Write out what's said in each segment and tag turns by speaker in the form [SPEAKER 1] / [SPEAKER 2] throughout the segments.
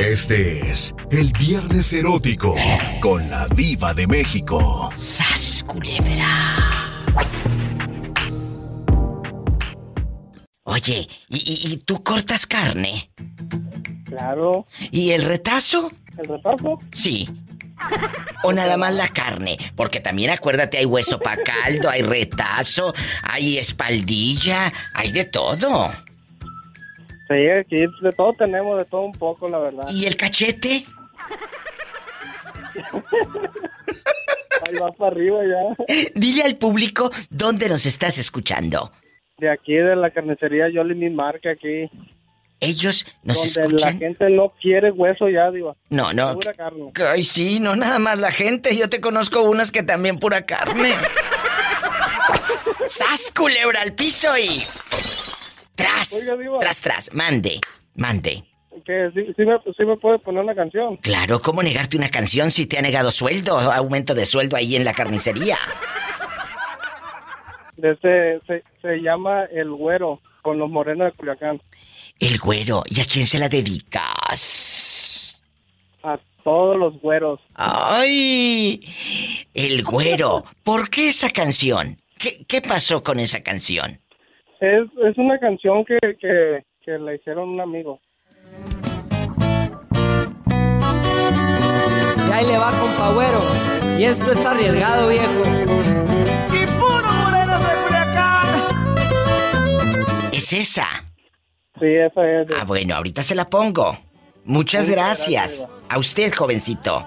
[SPEAKER 1] Este es el Viernes Erótico con la Diva de México.
[SPEAKER 2] ¡Sas, culebra! Oye, ¿y, y tú cortas carne?
[SPEAKER 3] Claro.
[SPEAKER 2] ¿Y el retazo?
[SPEAKER 3] ¿El retazo?
[SPEAKER 2] Sí. O nada más la carne, porque también acuérdate, hay hueso para caldo, hay retazo, hay espaldilla, hay de todo.
[SPEAKER 3] Sí, aquí de todo tenemos, de todo un poco, la verdad.
[SPEAKER 2] ¿Y el cachete?
[SPEAKER 3] Ahí va para arriba ya.
[SPEAKER 2] Dile al público dónde nos estás escuchando.
[SPEAKER 3] De aquí, de la carnicería Yoli Mi Marca, aquí.
[SPEAKER 2] Ellos nos
[SPEAKER 3] donde
[SPEAKER 2] escuchan.
[SPEAKER 3] la gente no quiere hueso ya, digo.
[SPEAKER 2] No, no.
[SPEAKER 3] Pura carne.
[SPEAKER 2] Ay, sí, no nada más la gente. Yo te conozco unas que también pura carne. ¡Sas, culebra al piso y. ¡Tras!
[SPEAKER 3] Oiga, Diva.
[SPEAKER 2] Tras, tras. Mande, mande.
[SPEAKER 3] Que sí, sí me, sí me puede poner una canción.
[SPEAKER 2] Claro, ¿cómo negarte una canción si te ha negado sueldo, aumento de sueldo ahí en la carnicería?
[SPEAKER 3] Este, se, se llama El Güero, con los morenos de Culiacán.
[SPEAKER 2] El güero, ¿y a quién se la dedicas?
[SPEAKER 3] A todos los güeros.
[SPEAKER 2] ¡Ay! El güero. ¿Por qué esa canción? ¿Qué, qué pasó con esa canción?
[SPEAKER 3] Es, es una canción que, que, que le hicieron un amigo.
[SPEAKER 4] Y ahí le va con Pagüero. Y esto es arriesgado, viejo. Y puro moreno de Culiacán.
[SPEAKER 2] ¿Es esa?
[SPEAKER 3] Sí, esa es.
[SPEAKER 2] Ah, bueno, ahorita se la pongo. Muchas gracias.
[SPEAKER 3] gracias,
[SPEAKER 2] A usted, jovencito.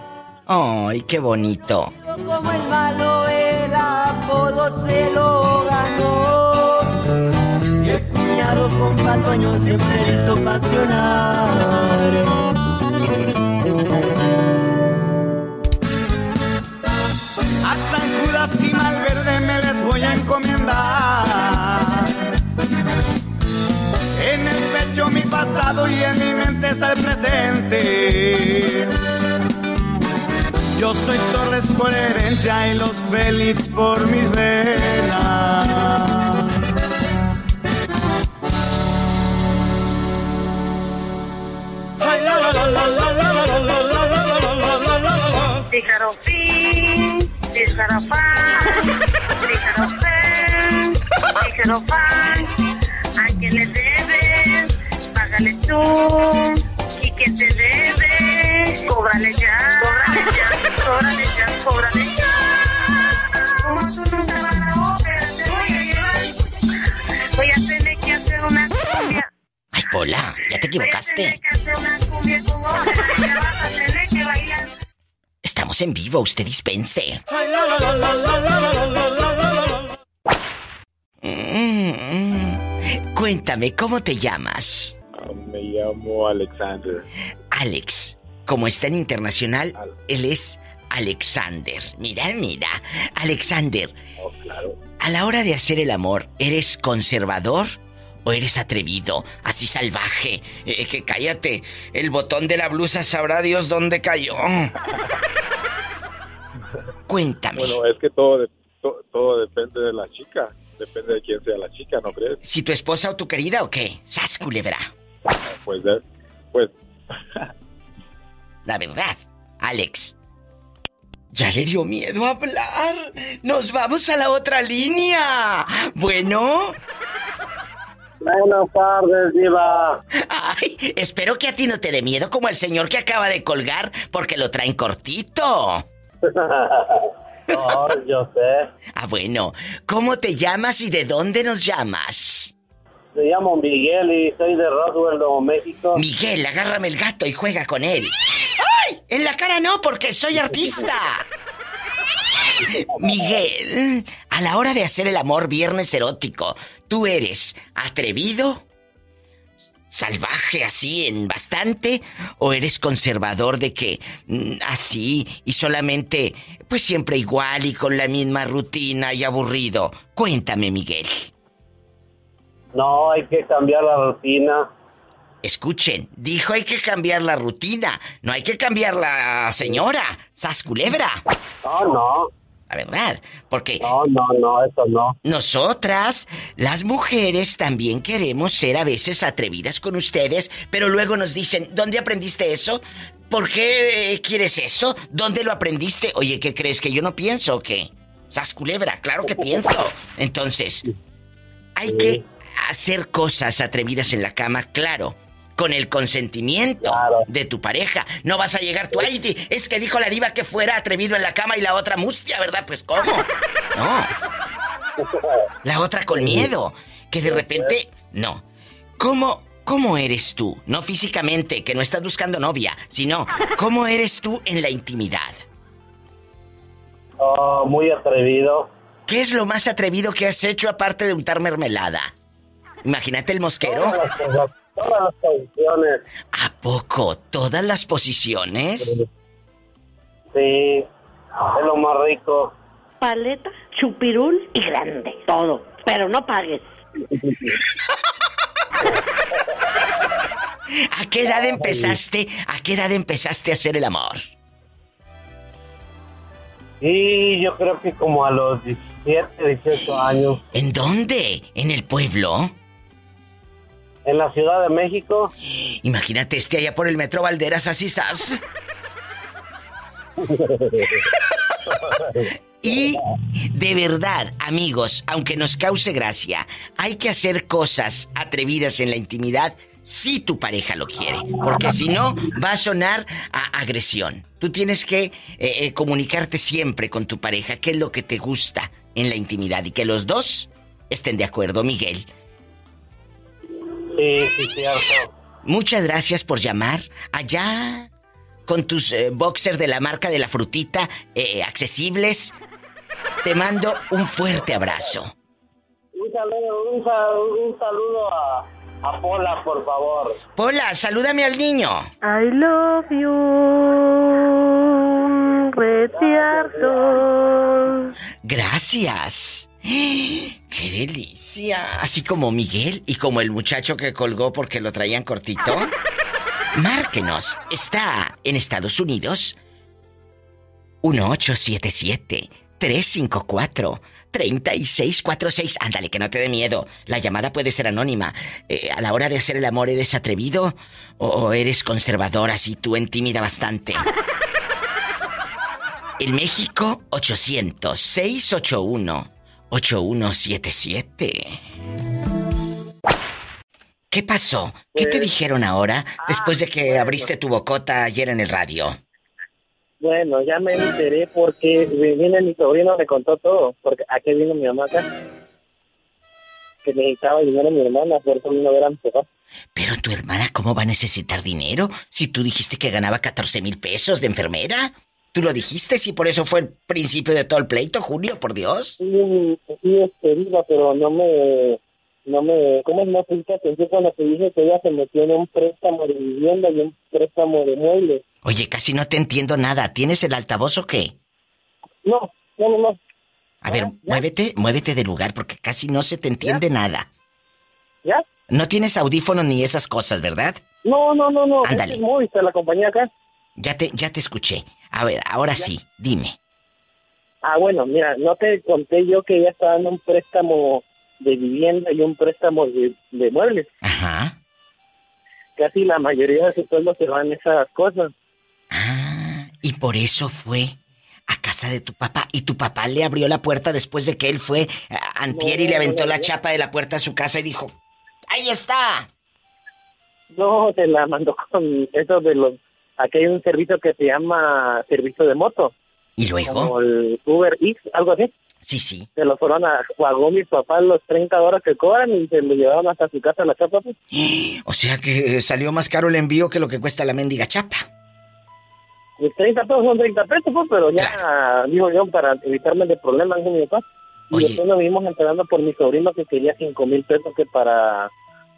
[SPEAKER 2] Ay, qué bonito.
[SPEAKER 4] Como el malo, el apodo se patoño siempre listo para accionar. A San Judas y Malverde me les voy a encomendar. En el pecho mi pasado y en mi mente está el presente. Yo soy Torres por herencia y los Félix por mis venas. La, la.
[SPEAKER 5] Tijarofín, tijarofán, tijarofén, tijarofán. ¿A quién le debes? Págale tú. ¿Y quién te debe? Cóbrale ya, cóbrale ya, cóbrale ya, cóbrale ya. Como tú voy a. Voy tener que hacer una.
[SPEAKER 2] Ay, Pola, ya te equivocaste. Estamos en vivo, usted dispense.
[SPEAKER 4] Mm,
[SPEAKER 2] mm. Cuéntame, ¿cómo te llamas?
[SPEAKER 6] Ah, me llamo Alexander.
[SPEAKER 2] Alex, como está en internacional, él es Alexander. Mira, mira. Alexander.
[SPEAKER 6] Oh,
[SPEAKER 2] a la hora de hacer el amor, ¿eres conservador o eres atrevido? Así salvaje. Eh, que cállate. El botón de la blusa sabrá Dios dónde cayó. Cuéntame.
[SPEAKER 6] Bueno, es que todo, de- to- todo depende de la chica. Depende de quién sea la chica, ¿no crees?
[SPEAKER 2] ¿Si tu esposa o tu querida o qué? ¡Sas, culebra!
[SPEAKER 6] Pues, de- pues,
[SPEAKER 2] La verdad, Alex. Ya le dio miedo hablar. Nos vamos a la otra línea. Bueno.
[SPEAKER 3] Buenas tardes, Diva.
[SPEAKER 2] Ay, espero que a ti no te dé miedo como el señor que acaba de colgar porque lo traen cortito.
[SPEAKER 3] No, yo sé.
[SPEAKER 2] Ah, bueno. ¿Cómo te llamas y de dónde nos llamas?
[SPEAKER 3] Me llamo Miguel y soy de Roswell, Nuevo México.
[SPEAKER 2] Miguel, agárrame el gato y juega con él. ¡Ay! En la cara no, porque soy artista. Miguel, a la hora de hacer el amor viernes erótico, ¿tú eres atrevido? ¿Salvaje así en bastante? ¿O eres conservador de que mm, así y solamente, pues siempre igual y con la misma rutina y aburrido? Cuéntame, Miguel.
[SPEAKER 3] No, hay que cambiar la rutina.
[SPEAKER 2] Escuchen, dijo hay que cambiar la rutina, no hay que cambiar la señora, sas culebra.
[SPEAKER 3] No, no.
[SPEAKER 2] La verdad. Porque
[SPEAKER 7] No, no, no, eso no.
[SPEAKER 2] nosotras, las mujeres, también queremos ser a veces atrevidas con ustedes, pero luego nos dicen, ¿dónde aprendiste eso? ¿Por qué eh, quieres eso? ¿Dónde lo aprendiste? Oye, ¿qué crees? ¿Que yo no pienso o qué? Sas culebra, claro que pienso. Entonces, hay que hacer cosas atrevidas en la cama, claro. Con el consentimiento
[SPEAKER 7] Claro.
[SPEAKER 2] de tu pareja. No vas a llegar tú, ay, es que dijo la diva que fuera atrevido en la cama y la otra mustia, ¿verdad? Pues ¿cómo? No. La otra con miedo. Que de repente. No. ¿Cómo, ¿Cómo eres tú? No físicamente, que no estás buscando novia, sino ¿cómo eres tú en la intimidad?
[SPEAKER 7] Oh, muy atrevido.
[SPEAKER 2] ¿Qué es lo más atrevido que has hecho aparte de untar mermelada? Imagínate el mosquero.
[SPEAKER 7] Todas las posiciones.
[SPEAKER 2] ¿A poco? ¿Todas las posiciones?
[SPEAKER 7] Sí, es lo más rico.
[SPEAKER 8] paleta, chupirul y grande. Todo. Pero no pagues.
[SPEAKER 2] ¿A qué edad empezaste? ¿A qué edad empezaste a hacer el amor?
[SPEAKER 7] Y yo creo que como a los 17, 18 años.
[SPEAKER 2] ¿En dónde? ¿En el pueblo?
[SPEAKER 7] En la Ciudad de México.
[SPEAKER 2] Imagínate este allá por el metro Valderas, así sas. Y de verdad, amigos, aunque nos cause gracia, hay que hacer cosas atrevidas en la intimidad si tu pareja lo quiere. Porque si no, va a sonar a agresión. Tú tienes que eh, eh, comunicarte siempre con tu pareja qué es lo que te gusta en la intimidad y que los dos estén de acuerdo, Miguel.
[SPEAKER 7] Sí, sí, cierto.
[SPEAKER 2] Muchas gracias por llamar. Allá con tus eh, boxers de la marca de la frutita eh, accesibles. Te mando un fuerte abrazo.
[SPEAKER 7] Un saludo, un, sal- un saludo a, a Pola, por favor.
[SPEAKER 2] Pola, salúdame al niño.
[SPEAKER 8] I love you. Retiarto.
[SPEAKER 2] Gracias. ¡Qué delicia! Así como Miguel y como el muchacho que colgó porque lo traían cortito. Márquenos. Está en Estados Unidos. 1877-354-3646. Ándale, que no te dé miedo. La llamada puede ser anónima. Eh, a la hora de hacer el amor, ¿eres atrevido? ¿O, eres conservador así tú en tímida bastante? En México, 800-681-8177. ¿Qué pasó? ¿Qué te dijeron ahora después de que abriste tu bocota ayer en el radio?
[SPEAKER 3] Bueno, ya me enteré porque viene mi sobrino, me contó todo. Porque aquí vino mi mamá acá. Que necesitaba dinero a mi hermana, por eso vino a ver a mi papá.
[SPEAKER 2] Pero tu hermana, ¿cómo va a necesitar dinero si tú dijiste que ganaba 14 mil pesos de enfermera? ¿Tú lo dijiste? Si por eso fue el principio de todo el pleito, Julio, por Dios.
[SPEAKER 3] Sí, sí, este, viva, pero no me... No me... ¿Cómo no pusiste atención cuando te dije que ella se metió en un préstamo de vivienda y un préstamo de muebles?
[SPEAKER 2] Oye, casi no te entiendo nada. ¿Tienes el altavoz o qué?
[SPEAKER 3] No, no, no, no.
[SPEAKER 2] A ver, muévete, muévete de lugar porque casi no se te entiende nada.
[SPEAKER 3] ¿Ya?
[SPEAKER 2] No tienes audífonos ni esas cosas, ¿verdad?
[SPEAKER 3] No, no, no, no.
[SPEAKER 2] Ándale.
[SPEAKER 3] Es Movistar, la compañía acá.
[SPEAKER 2] Ya te, ya te escuché. A ver, ahora sí, dime.
[SPEAKER 3] Ah, bueno, mira, no te conté yo que ella estaba dando un préstamo de vivienda y un préstamo de, de muebles.
[SPEAKER 2] Ajá.
[SPEAKER 3] Casi la mayoría de su sueldo se van esas cosas.
[SPEAKER 2] Ah, y por eso fue a casa de tu papá. Y tu papá le abrió la puerta después de que él fue a Antier y le aventó la chapa de la puerta a su casa y dijo, ¡ahí está!
[SPEAKER 3] No, se la mandó con eso de los... Aquí hay un servicio que se llama servicio de moto,
[SPEAKER 2] ¿Y luego?
[SPEAKER 3] como el Uber X, algo así.
[SPEAKER 2] Sí, sí.
[SPEAKER 3] Se lo fueron a... Pagó mi papá los 30 horas que cobran y se lo llevaron hasta su casa la chapa. Pues.
[SPEAKER 2] O sea que salió más caro el envío que lo que cuesta la mendiga chapa.
[SPEAKER 3] Mis 30 pesos son 30 pesos, pues, pero ya, digo yo, para evitarme de problemas con mi papá. Y
[SPEAKER 2] Oye.
[SPEAKER 3] después nos vimos enterando por mi sobrino que quería 5 mil pesos que para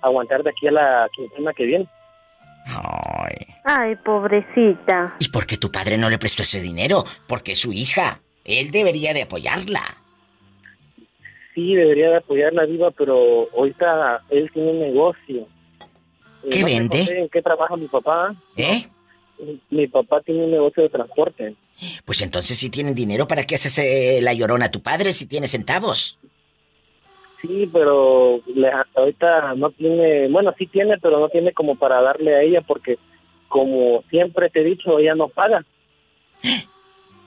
[SPEAKER 3] aguantar de aquí a la quincena que viene.
[SPEAKER 2] Ay.
[SPEAKER 8] Ay, pobrecita.
[SPEAKER 2] ¿Y por qué tu padre no le prestó ese dinero? Porque es su hija. Él debería de apoyarla.
[SPEAKER 3] Sí, debería de apoyar la diva, pero ahorita él tiene un negocio. Eh,
[SPEAKER 2] ¿Qué
[SPEAKER 3] no te
[SPEAKER 2] vende?
[SPEAKER 3] ¿En qué trabaja mi papá?
[SPEAKER 2] ¿Eh?
[SPEAKER 3] Mi papá tiene un negocio de transporte.
[SPEAKER 2] Pues entonces si tienen dinero, ¿para qué haces eh, la llorona a tu padre si tiene centavos?
[SPEAKER 3] Sí, pero le- ahorita no tiene, bueno, sí tiene, pero no tiene como para darle a ella porque, como siempre te he dicho, ella no paga.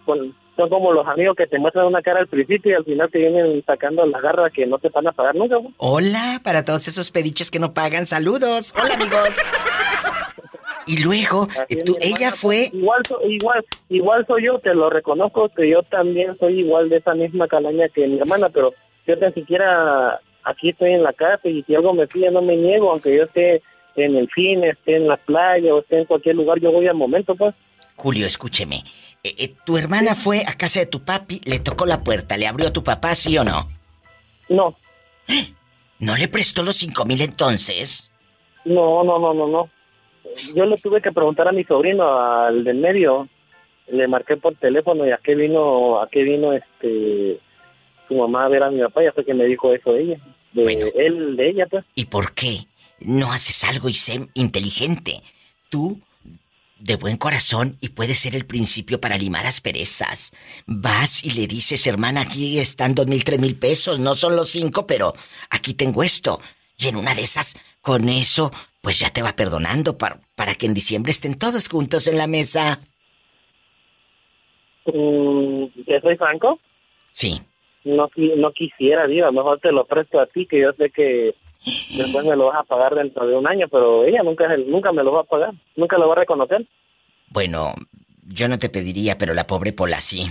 [SPEAKER 3] Con- son como los amigos que te muestran una cara al principio y al final te vienen sacando la garra que no te van a pagar nunca.
[SPEAKER 2] Hola, para todos esos pediches que no pagan, saludos. Hola, amigos. Y luego, tú, ella fue...
[SPEAKER 3] pues, Igual, so- igual, igual soy yo, te lo reconozco que yo también soy igual de esa misma calaña que mi hermana, pero yo tan siquiera aquí estoy en la casa y si algo me pide no me niego, aunque yo esté en el cine, esté en la playa o esté en cualquier lugar, yo voy al momento, pues.
[SPEAKER 2] Julio, escúcheme. Eh, eh, tu hermana fue a casa de tu papi, le tocó la puerta, le abrió a tu papá, ¿sí o no?
[SPEAKER 3] No,
[SPEAKER 2] ¿No le prestó los cinco mil entonces?
[SPEAKER 3] no, no, no, no, no. Yo le tuve que preguntar a mi sobrino, al del medio, le marqué por teléfono y a qué vino, a qué vino este su mamá a ver a mi papá, ya fue que me dijo eso ella, de
[SPEAKER 2] Bueno.
[SPEAKER 3] él, de ella, pues.
[SPEAKER 2] ¿Y por qué no haces algo y sé inteligente? Tú, de buen corazón, y puede ser el principio para limar asperezas. Vas y le dices, hermana, aquí están dos mil, tres mil pesos, no son los cinco, pero aquí tengo esto. Y en una de esas, con eso, pues ya te va perdonando para, para que en diciembre estén todos juntos en la mesa.
[SPEAKER 3] Mm, ¿Te soy franco?
[SPEAKER 2] Sí.
[SPEAKER 3] No, no quisiera, digo, mejor te lo presto a ti, que yo sé que después me lo vas a pagar dentro de un año, pero ella nunca, nunca me lo va a pagar, nunca lo va a reconocer.
[SPEAKER 2] Bueno, yo no te pediría, pero la pobre Pola sí.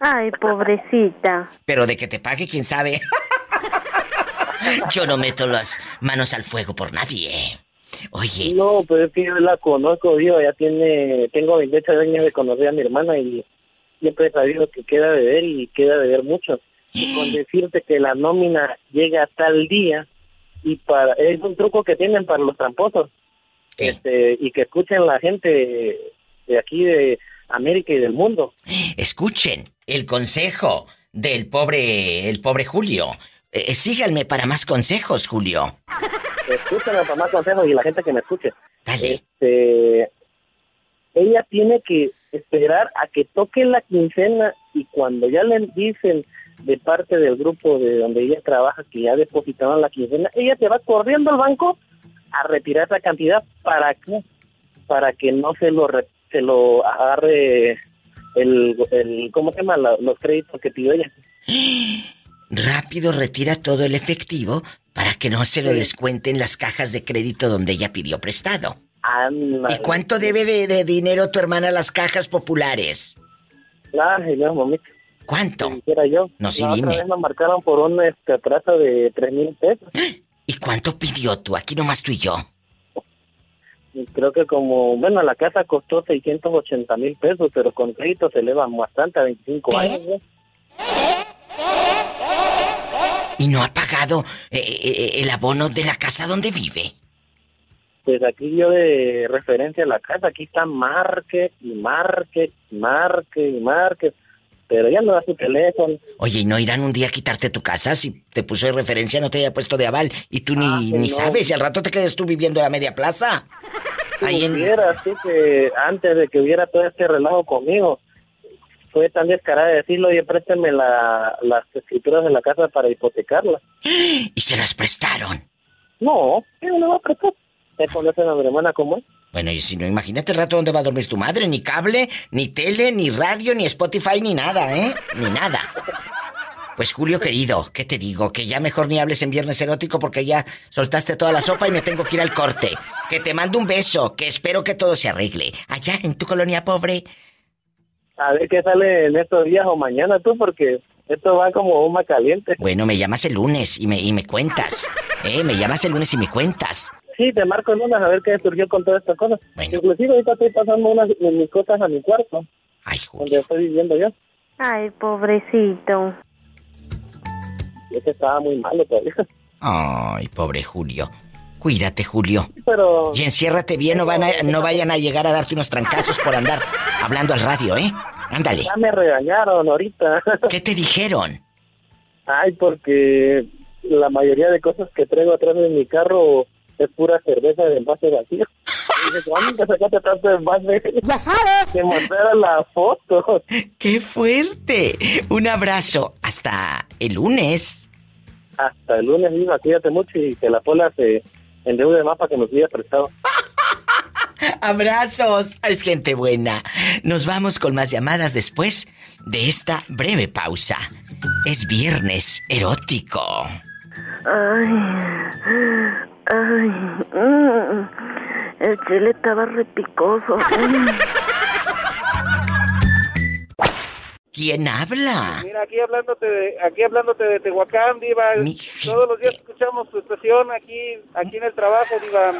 [SPEAKER 8] Ay, pobrecita.
[SPEAKER 2] Pero de que te pague, quién sabe. Yo no meto las manos al fuego por nadie. Oye,
[SPEAKER 3] No, pues es que yo la conozco, digo, ya tiene, tengo 28 años de conocer a mi hermana y siempre he sabido que queda de ver y queda de ver mucho. Y con decirte que la nómina llega a tal día y para es un truco que tienen para los tramposos.
[SPEAKER 2] ¿Qué?
[SPEAKER 3] Este, y que escuchen la gente de aquí de América y del mundo.
[SPEAKER 2] escuchen el consejo del pobre, el pobre Julio. Eh, síganme para más consejos, Julio.
[SPEAKER 3] Escúchenme para más consejos y la gente que me escuche.
[SPEAKER 2] Dale.
[SPEAKER 3] Este, ella tiene que esperar a que toque la quincena y cuando ya le dicen de parte del grupo de donde ella trabaja que ya depositaron la quincena, ella te va corriendo al banco a retirar esa cantidad para que para que no se lo re- se lo agarre el, el ¿cómo se llama? La- los créditos que pidió ella.
[SPEAKER 2] Rápido retira todo el efectivo para que no se lo descuenten las cajas de crédito donde ella pidió prestado.
[SPEAKER 3] Ándale.
[SPEAKER 2] ¿Y cuánto debe de, de dinero tu hermana a las cajas populares?
[SPEAKER 3] Ay, no, mamita.
[SPEAKER 2] ¿Cuánto?
[SPEAKER 3] Si yo.
[SPEAKER 2] No, sí,
[SPEAKER 3] la
[SPEAKER 2] dime.
[SPEAKER 3] otra vez me marcaron por un este, atraso de tres mil pesos.
[SPEAKER 2] ¿Y cuánto pidió tú? Aquí nomás tú y yo.
[SPEAKER 3] Creo que como, bueno, la casa costó 680 mil pesos, pero con crédito se eleva bastante a 25 años. ¿no?
[SPEAKER 2] ¿Y no ha pagado eh, eh, el abono de la casa donde vive?
[SPEAKER 3] Pues aquí yo de referencia a la casa, aquí está marque y marque, marque y marque, pero ya no da su teléfono.
[SPEAKER 2] Oye, ¿y no irán un día a quitarte tu casa si te puso de referencia, no te haya puesto de aval y tú ni,
[SPEAKER 3] Ah,
[SPEAKER 2] ni
[SPEAKER 3] no.
[SPEAKER 2] sabes y al rato te quedes tú viviendo en la media plaza? Ahí
[SPEAKER 3] Si
[SPEAKER 2] en...
[SPEAKER 3] hubiera así que antes de que hubiera todo este relajo conmigo, fue tan descarada de decirlo, oye, présteme la, las escrituras de la casa para hipotecarla.
[SPEAKER 2] Y se las prestaron.
[SPEAKER 3] No, ¿qué no le va a prestar? ¿Ya conoces a mi hermana cómo es?
[SPEAKER 2] Bueno, y si no, imagínate el rato dónde va a dormir tu madre. Ni cable, ni tele, ni radio, ni Spotify, ni nada, ¿eh? Ni nada. Pues Julio querido, ¿qué te digo? Que ya mejor ni hables en viernes erótico porque ya soltaste toda la sopa y me tengo que ir al corte. Que te mando un beso, que espero que todo se arregle. Allá en tu colonia pobre.
[SPEAKER 3] A ver qué sale en estos días o mañana tú, porque esto va como bomba caliente.
[SPEAKER 2] Bueno, me llamas el lunes y me, y me cuentas. ¿Eh? Me llamas el lunes y me cuentas.
[SPEAKER 3] Sí, te marco en unas a ver qué surgió con todas estas cosas.
[SPEAKER 2] Bueno.
[SPEAKER 3] Inclusive ahorita estoy pasando unas de mis cosas a mi cuarto,
[SPEAKER 2] Ay,
[SPEAKER 3] donde estoy viviendo yo.
[SPEAKER 8] Ay, pobrecito.
[SPEAKER 3] Ese estaba muy malo todavía.
[SPEAKER 2] Ay, pobre Julio. Cuídate, Julio.
[SPEAKER 3] Pero
[SPEAKER 2] Y enciérrate bien, no, van a- no vayan a llegar a darte unos trancazos por andar hablando al radio, ¿eh? Ándale.
[SPEAKER 3] ya me regañaron ahorita.
[SPEAKER 2] ¿Qué te dijeron?
[SPEAKER 3] Ay, porque la mayoría de cosas que traigo atrás de mi carro es pura cerveza de envase vacío. Dije, ¿cuándo sacaste tanto de,
[SPEAKER 8] Ya sabes.
[SPEAKER 3] de mostrar la foto?
[SPEAKER 2] ¡Qué fuerte! Un abrazo. Hasta el lunes.
[SPEAKER 3] Hasta el lunes, Diva, cuídate mucho y que la pola se endeude más para que nos diga prestado.
[SPEAKER 2] Abrazos. Es gente buena. Nos vamos con más llamadas después de esta breve pausa. Es viernes erótico.
[SPEAKER 8] Ay, ay, mm, el chile estaba repicoso.
[SPEAKER 2] ¿Quién habla?
[SPEAKER 9] Mira, aquí hablándote de, aquí hablándote de Tehuacán, Diva.
[SPEAKER 2] Mi
[SPEAKER 9] Todos los días escuchamos tu estación aquí, aquí en el trabajo, Diva.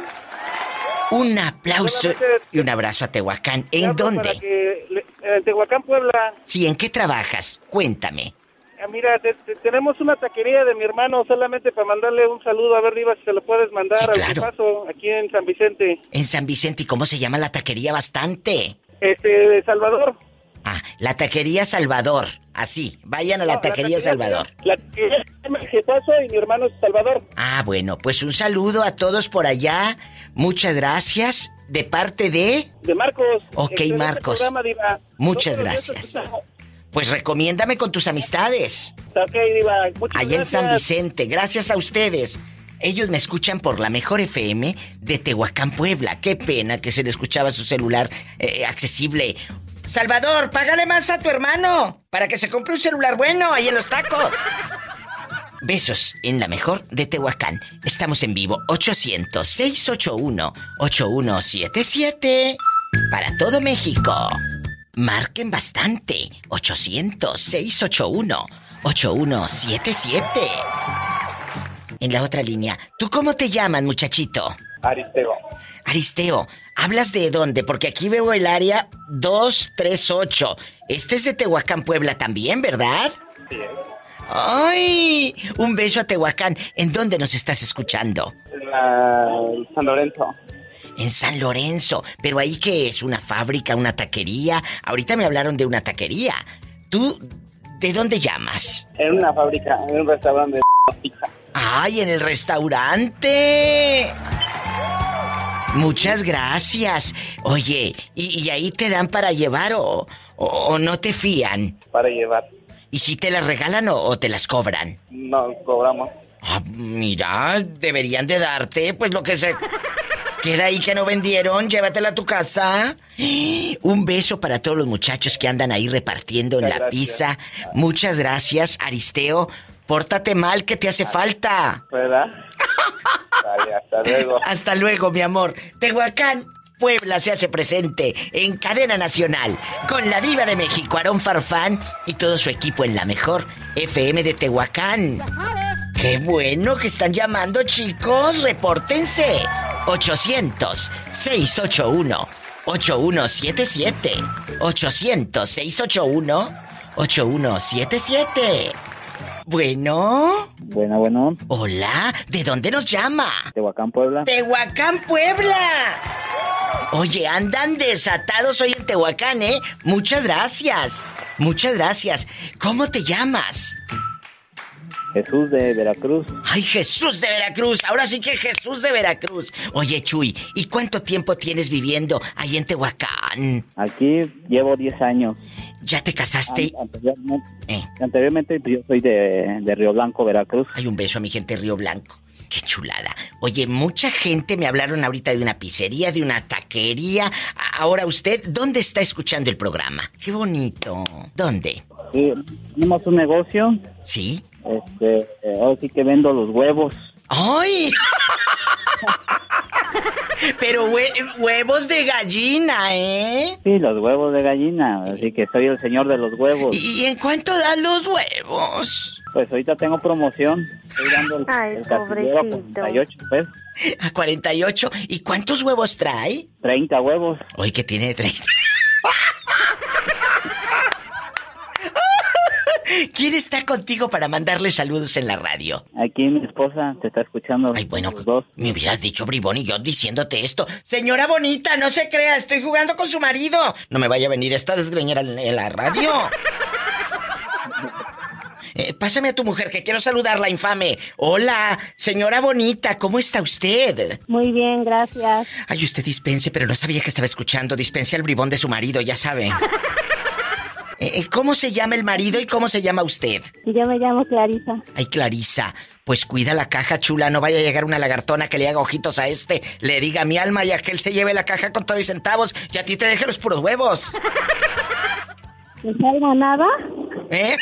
[SPEAKER 2] Un aplauso y un abrazo a Tehuacán.
[SPEAKER 9] Te
[SPEAKER 2] ¿En
[SPEAKER 9] para
[SPEAKER 2] dónde?
[SPEAKER 9] que le- en Tehuacán, Puebla.
[SPEAKER 2] Sí, ¿en qué trabajas? Cuéntame.
[SPEAKER 9] Ah, Mira, te- te- tenemos una taquería de mi hermano solamente para mandarle un saludo. A ver, Diva, si se lo puedes mandar
[SPEAKER 2] Sí,
[SPEAKER 9] al
[SPEAKER 2] claro.
[SPEAKER 9] paso aquí en San Vicente.
[SPEAKER 2] En San Vicente, ¿y cómo se llama la taquería bastante?
[SPEAKER 9] Este, de Salvador.
[SPEAKER 2] Ah, la taquería Salvador. Así, vayan a la
[SPEAKER 9] No,
[SPEAKER 2] taquería Salvador.
[SPEAKER 9] La taquería y mi hermano es Salvador.
[SPEAKER 2] Ah, bueno, pues un saludo a todos por allá. Muchas gracias. De parte de...
[SPEAKER 9] De Marcos.
[SPEAKER 2] Ok, Marcos.
[SPEAKER 9] programa.
[SPEAKER 2] Muchas gracias. Pues recomiéndame con tus amistades.
[SPEAKER 9] Ok, Diva. Muchas
[SPEAKER 2] Allá en San. Vicente. Gracias a ustedes. Ellos me escuchan por la mejor FM de Tehuacán, Puebla. Qué pena que se le escuchaba su celular eh, accesible. Salvador, págale más a tu hermano para que se compre un celular bueno ahí en los tacos. Besos en la mejor de Tehuacán. Estamos en vivo 800-681-8177 para todo México. Marquen bastante 800-681-8177. En la otra línea, ¿tú cómo te llamas, muchachito?
[SPEAKER 10] Aristeo.
[SPEAKER 2] Aristeo, ¿hablas de dónde? Porque aquí veo el área 238. Este es de Tehuacán, Puebla también, ¿verdad?
[SPEAKER 10] Sí.
[SPEAKER 2] ¡Ay! Un beso a Tehuacán. ¿En dónde nos estás escuchando?
[SPEAKER 10] La- San Lorenzo.
[SPEAKER 2] En San Lorenzo. ¿Pero ahí qué es? ¿Una fábrica? ¿Una taquería? Ahorita me hablaron de una taquería. ¿Tú de dónde llamas?
[SPEAKER 10] En una fábrica, en un restaurante de pizza.
[SPEAKER 2] ¡Ay, en el restaurante! Muchas gracias. Oye, ¿y, y ahí te dan para llevar o, o- o no te fían?
[SPEAKER 10] para llevar.
[SPEAKER 2] ¿Y si te las regalan o, o te las cobran?
[SPEAKER 10] No cobramos.
[SPEAKER 2] Ah, mira, deberían de darte, pues lo que se queda ahí que no vendieron, llévatela a tu casa. Un beso para todos los muchachos que andan ahí repartiendo en
[SPEAKER 10] Muchas
[SPEAKER 2] la
[SPEAKER 10] gracias.
[SPEAKER 2] pizza. Muchas gracias, Aristeo. Pórtate mal que te hace falta.
[SPEAKER 10] ¿Verdad? Vale, hasta luego.
[SPEAKER 2] Hasta luego, mi amor. Tehuacán, Puebla se hace presente en cadena nacional con la diva de México, Aarón Farfán y todo su equipo en la mejor FM de Tehuacán. ¡Qué bueno que están llamando, chicos! ¡Repórtense! 800-681-8177. 800-681-8177. Bueno.
[SPEAKER 11] Bueno, bueno.
[SPEAKER 2] Hola, ¿de dónde nos llama?
[SPEAKER 11] Tehuacán, Puebla.
[SPEAKER 2] Tehuacán, Puebla. Oye, andan desatados hoy en Tehuacán, ¿eh? Muchas gracias. Muchas gracias. ¿Cómo te llamas?
[SPEAKER 11] Jesús de Veracruz.
[SPEAKER 2] Ay, Jesús de Veracruz. Ahora sí que Jesús de Veracruz. Oye, Chuy, ¿y cuánto tiempo tienes viviendo ahí en Tehuacán?
[SPEAKER 11] Aquí llevo 10 años.
[SPEAKER 2] ¿Ya te casaste?
[SPEAKER 11] An- anteriormente,
[SPEAKER 2] Eh.
[SPEAKER 11] anteriormente pues, yo soy de, de Río Blanco, Veracruz.
[SPEAKER 2] Hay un beso a mi gente de Río Blanco. Qué chulada. Oye, mucha gente me hablaron ahorita de una pizzería, de una taquería. Ahora usted, ¿dónde está escuchando el programa? Qué bonito. ¿Dónde?
[SPEAKER 11] Sí, tenemos un negocio.
[SPEAKER 2] ¿Sí?
[SPEAKER 11] Este, eh, ahora sí que vendo los huevos.
[SPEAKER 2] ¡Ay! Pero hue- huevos de gallina, ¿eh?
[SPEAKER 11] Sí, los huevos de gallina. Así que soy el señor de los huevos.
[SPEAKER 2] ¿Y en cuánto dan los huevos?
[SPEAKER 11] Pues ahorita tengo promoción. Estoy dando el,
[SPEAKER 8] Ay,
[SPEAKER 11] el a
[SPEAKER 8] pobrecito.
[SPEAKER 11] 48 pesos.
[SPEAKER 2] A 48. ¿Y cuántos huevos trae?
[SPEAKER 11] 30 huevos.
[SPEAKER 2] Hoy que tiene 30. ¿Quién está contigo para mandarle saludos en la radio?
[SPEAKER 11] Aquí mi esposa te está escuchando.
[SPEAKER 2] Ay, bueno,
[SPEAKER 11] dos.
[SPEAKER 2] me hubieras dicho bribón y yo diciéndote esto. Señora bonita, no se crea, estoy jugando con su marido. No me vaya a venir esta desgreñera en en la radio. Eh, pásame a tu mujer, que quiero saludarla, infame. Hola, señora bonita, ¿cómo está usted?
[SPEAKER 12] Muy bien, gracias.
[SPEAKER 2] Ay, usted dispense, pero no sabía que estaba escuchando. Dispense al bribón de su marido, ya sabe. Eh, ¿Cómo se llama el marido y cómo se llama usted?
[SPEAKER 12] Yo me llamo Clarisa.
[SPEAKER 2] Ay, Clarisa, pues cuida la caja chula, no vaya a llegar una lagartona que le haga ojitos a este, le diga mi alma y a que él se lleve la caja con todos y centavos y a ti te deje los puros huevos.
[SPEAKER 12] ¿Me salga nada?
[SPEAKER 2] ¿Eh?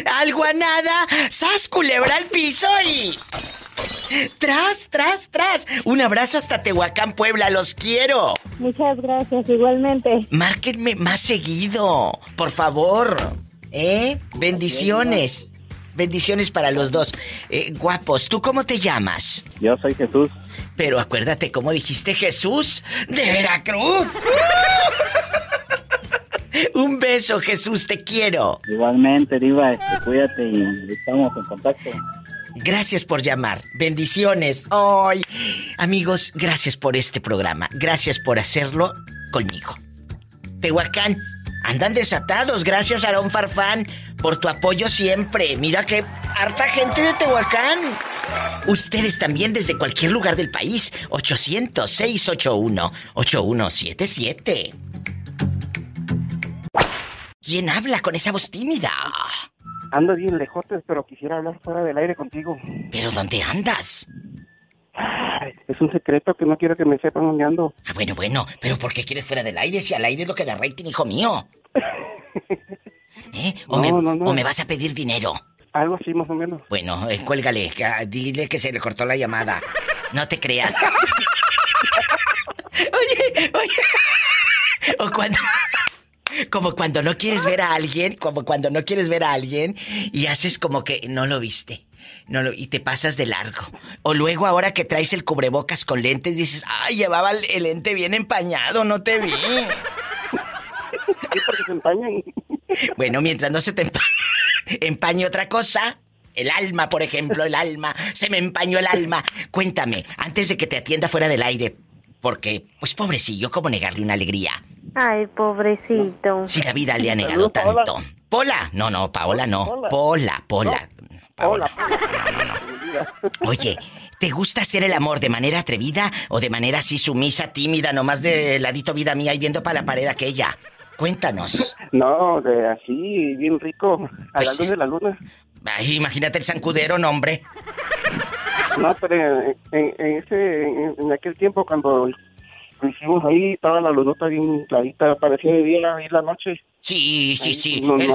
[SPEAKER 2] Algo a nada. ¡Sas, culebra al piso y... Tras, tras, tras. Un abrazo hasta Tehuacán, Puebla. Los quiero.
[SPEAKER 12] Muchas gracias, igualmente.
[SPEAKER 2] Márquenme más seguido, por favor. ¿Eh? Bendiciones. Bendiciones para los dos. Eh, guapos, ¿tú cómo te llamas?
[SPEAKER 11] Yo soy Jesús.
[SPEAKER 2] Pero acuérdate, ¿cómo dijiste Jesús? ¡De Veracruz! Un beso, Jesús, te quiero.
[SPEAKER 11] Igualmente, Diva, cuídate y estamos en contacto.
[SPEAKER 2] Gracias por llamar. Bendiciones. Ay, amigos, gracias por este programa. Gracias por hacerlo conmigo. Tehuacán, andan desatados. Gracias, Aarón Farfán, por tu apoyo siempre. Mira que harta gente de Tehuacán. Ustedes también desde cualquier lugar del país. 800-681-8177. ¿Quién habla con esa voz tímida?
[SPEAKER 13] Ando bien lejotes, pero quisiera hablar fuera del aire contigo.
[SPEAKER 2] ¿Pero dónde andas?
[SPEAKER 13] Es un secreto que no quiero que me sepan dónde ando.
[SPEAKER 2] Ah, bueno, bueno, pero ¿por qué quieres fuera del aire si al aire es lo que da rating, hijo mío? ¿Eh? ¿O,
[SPEAKER 13] No,
[SPEAKER 2] me,
[SPEAKER 13] no, no.
[SPEAKER 2] o me vas a pedir dinero?
[SPEAKER 13] Algo así, más o menos.
[SPEAKER 2] Bueno, eh, cuélgale, que- dile que se le cortó la llamada. No te creas. oye, oye. O cuando... Como cuando no quieres ver a alguien, como cuando no quieres ver a alguien y haces como que no lo viste. No lo, y te pasas de largo. O luego ahora que traes el cubrebocas con lentes dices, "Ay, llevaba el el lente bien empañado, no te vi."
[SPEAKER 13] Sí, porque se empañan.
[SPEAKER 2] Bueno, mientras no se te empa- empañe otra cosa, el alma, por ejemplo, el alma, se me empañó el alma. Cuéntame, antes de que te atienda fuera del aire, porque, pues pobrecillo, ¿cómo negarle una alegría?
[SPEAKER 12] Ay, pobrecito.
[SPEAKER 2] Si la vida le ha negado tanto. Pola, no, no, Paola no. Pola, Pola.
[SPEAKER 13] Hola.
[SPEAKER 2] Oye, ¿te gusta hacer el amor de manera atrevida o de manera así sumisa, tímida, nomás de ladito vida mía y viendo para la pared aquella? Cuéntanos.
[SPEAKER 13] No, de así, bien rico, a
[SPEAKER 2] Pues
[SPEAKER 13] la luz de la luna.
[SPEAKER 2] Ay, imagínate el zancudero, no, hombre.
[SPEAKER 13] No, pero en, en- ese, en, en aquel tiempo cuando lo hicimos ahí, estaba la lunota bien clarita, parecía de día y la noche.
[SPEAKER 2] Sí, sí, sí.
[SPEAKER 13] no,
[SPEAKER 2] el
[SPEAKER 13] no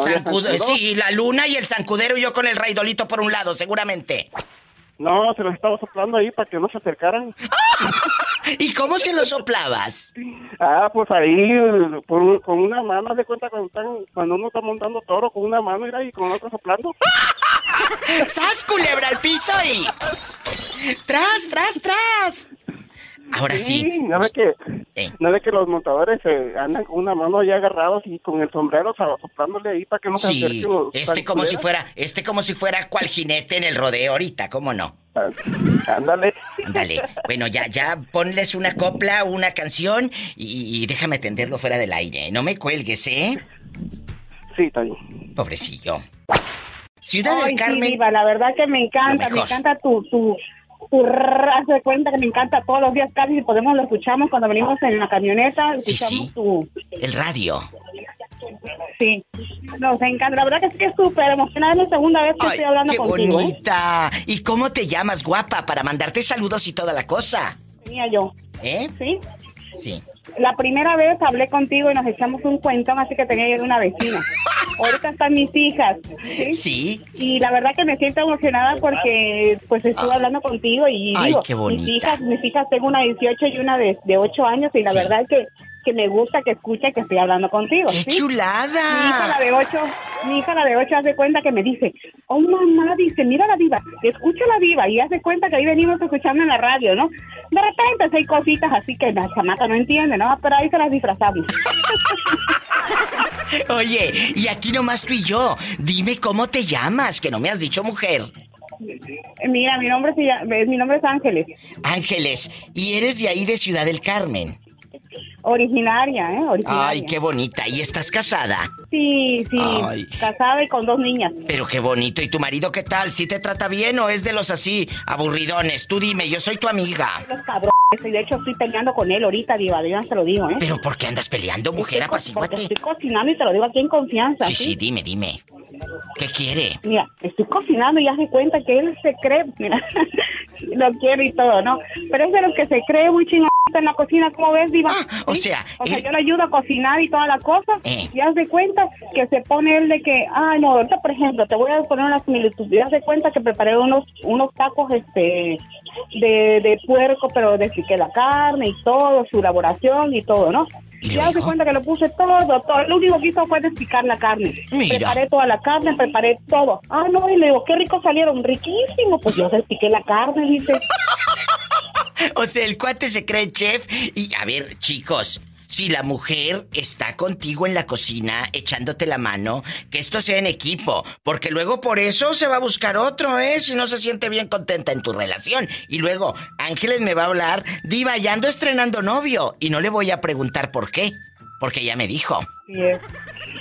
[SPEAKER 2] sí, la luna y el zancudero y yo con el raidolito por un lado, seguramente.
[SPEAKER 13] No, se los estaba soplando ahí para que no se acercaran.
[SPEAKER 2] ¿Y cómo se lo soplabas?
[SPEAKER 13] Ah, pues ahí, por con una mano, de cuenta cuando, están, cuando uno está montando toro, con una mano mira, y con otra soplando.
[SPEAKER 2] ¡Sas, culebra al piso y... ¡Tras, tras, tras! Ahora sí.
[SPEAKER 13] ¿No ve que,
[SPEAKER 2] Eh.
[SPEAKER 13] no ve que los montadores eh, andan con una mano ya agarrados y con el sombrero so- soplándole ahí para que no se
[SPEAKER 2] Sí,
[SPEAKER 13] acerquen los
[SPEAKER 2] este como si fuera, este como si fuera cual jinete en el rodeo ahorita, ¿cómo no?
[SPEAKER 13] Ándale.
[SPEAKER 2] Ándale. Bueno, ya, ya ponles una copla, una canción y, y déjame atenderlo fuera del aire. No me cuelgues, ¿eh?
[SPEAKER 13] Sí, está bien.
[SPEAKER 2] Pobrecillo. Ciudad
[SPEAKER 8] Ay,
[SPEAKER 2] del
[SPEAKER 8] sí,
[SPEAKER 2] Carmen.
[SPEAKER 8] Diva, la verdad que me encanta, me encanta tu, tu, de cuenta que me encanta todos los días casi, si podemos lo escuchamos cuando venimos en la camioneta,
[SPEAKER 2] Sí,
[SPEAKER 8] escuchamos
[SPEAKER 2] sí.
[SPEAKER 8] tu,
[SPEAKER 2] El radio.
[SPEAKER 8] sí, nos encanta, la verdad que sí que es súper emocionada, es la segunda vez que estoy hablando
[SPEAKER 2] ¡Qué
[SPEAKER 8] contigo, ¿eh?
[SPEAKER 2] bonita! ¿Y cómo te llamas, guapa? Para mandarte saludos y toda la cosa.
[SPEAKER 8] Tenía yo,
[SPEAKER 2] ¿Eh?
[SPEAKER 8] ¿sí?
[SPEAKER 2] Sí.
[SPEAKER 8] La primera vez hablé contigo y nos echamos un cuentón, así que tenía yo una vecina. Ahorita están mis hijas, ¿sí?
[SPEAKER 2] Sí.
[SPEAKER 8] Y la verdad que me siento emocionada porque pues estuve hablando contigo y
[SPEAKER 2] Ay,
[SPEAKER 8] digo,
[SPEAKER 2] qué
[SPEAKER 8] mis hijas, mis hijas tengo una de 18 y una de, de 8 años y la
[SPEAKER 2] Sí.
[SPEAKER 8] verdad que, que me gusta que escuche que estoy hablando contigo.
[SPEAKER 2] ¡Qué
[SPEAKER 8] ¿sí?
[SPEAKER 2] chulada!
[SPEAKER 8] Mi hija la de 8, mi hija la de 8 hace cuenta que me dice, "Oh mamá, dice, mira la diva, escucha la diva" y hace cuenta que ahí venimos escuchando en la radio, ¿no? De repente hay cositas así que la chamaca no entiende, ¿no? Pero ahí se las disfrazamos.
[SPEAKER 2] Oye, y aquí nomás tú y yo. Dime cómo te llamas, que no me has dicho mujer.
[SPEAKER 8] Mira, mi nombre se llama- mi nombre es Ángeles.
[SPEAKER 2] Ángeles, y eres de ahí de Ciudad del Carmen.
[SPEAKER 8] Originaria, ¿eh? Originaria.
[SPEAKER 2] Ay, qué bonita. ¿Y estás casada?
[SPEAKER 8] Sí, sí.
[SPEAKER 2] Ay.
[SPEAKER 8] Casada y con dos niñas.
[SPEAKER 2] Pero qué bonito. ¿Y tu marido qué tal? ¿Sí te trata bien o es de los así aburridones? Tú dime, yo soy tu amiga.
[SPEAKER 8] Los cabrones. Y de hecho estoy peleando con él ahorita, Diva. Diva, te lo digo, ¿eh?
[SPEAKER 2] ¿Pero por qué andas peleando, mujer?
[SPEAKER 8] Porque Estoy cocinando y te lo digo aquí en confianza.
[SPEAKER 2] Sí, sí, dime, dime. ¿Qué quiere?
[SPEAKER 8] Mira, estoy cocinando y hace cuenta que él se cree, mira, lo quiere y todo, ¿no? Pero es de los que se cree muy chingón en la cocina, ¿cómo ves, Diva?
[SPEAKER 2] Ah, o
[SPEAKER 8] ¿Sí?
[SPEAKER 2] sea,
[SPEAKER 8] O sea,
[SPEAKER 2] él-
[SPEAKER 8] yo le ayudo a cocinar y toda la cosa,
[SPEAKER 2] Eh.
[SPEAKER 8] y haz de cuenta que se pone él de que, ah, no, ahorita, por ejemplo, te voy a poner una similitud, y haz de cuenta que preparé unos, unos tacos, este, de, de puerco, pero despliqué la carne y todo, su elaboración y todo, ¿no? Y haz de cuenta que lo puse todo, todo. Lo único que hizo fue despicar la carne.
[SPEAKER 2] Mira.
[SPEAKER 8] Preparé toda la carne, preparé todo. Ah, no, y le digo, qué rico salieron, riquísimo. Pues yo despiqué la carne, dice.
[SPEAKER 2] O sea, el cuate se cree chef y a ver, chicos, si la mujer está contigo en la cocina echándote la mano, que esto sea en equipo, porque luego por eso se va a buscar otro, ¿eh? Si no se siente bien contenta en tu relación. Y luego, Ángeles me va a hablar, diva, ya ando estrenando novio y no le voy a preguntar por qué, porque ya me dijo.
[SPEAKER 8] Sí.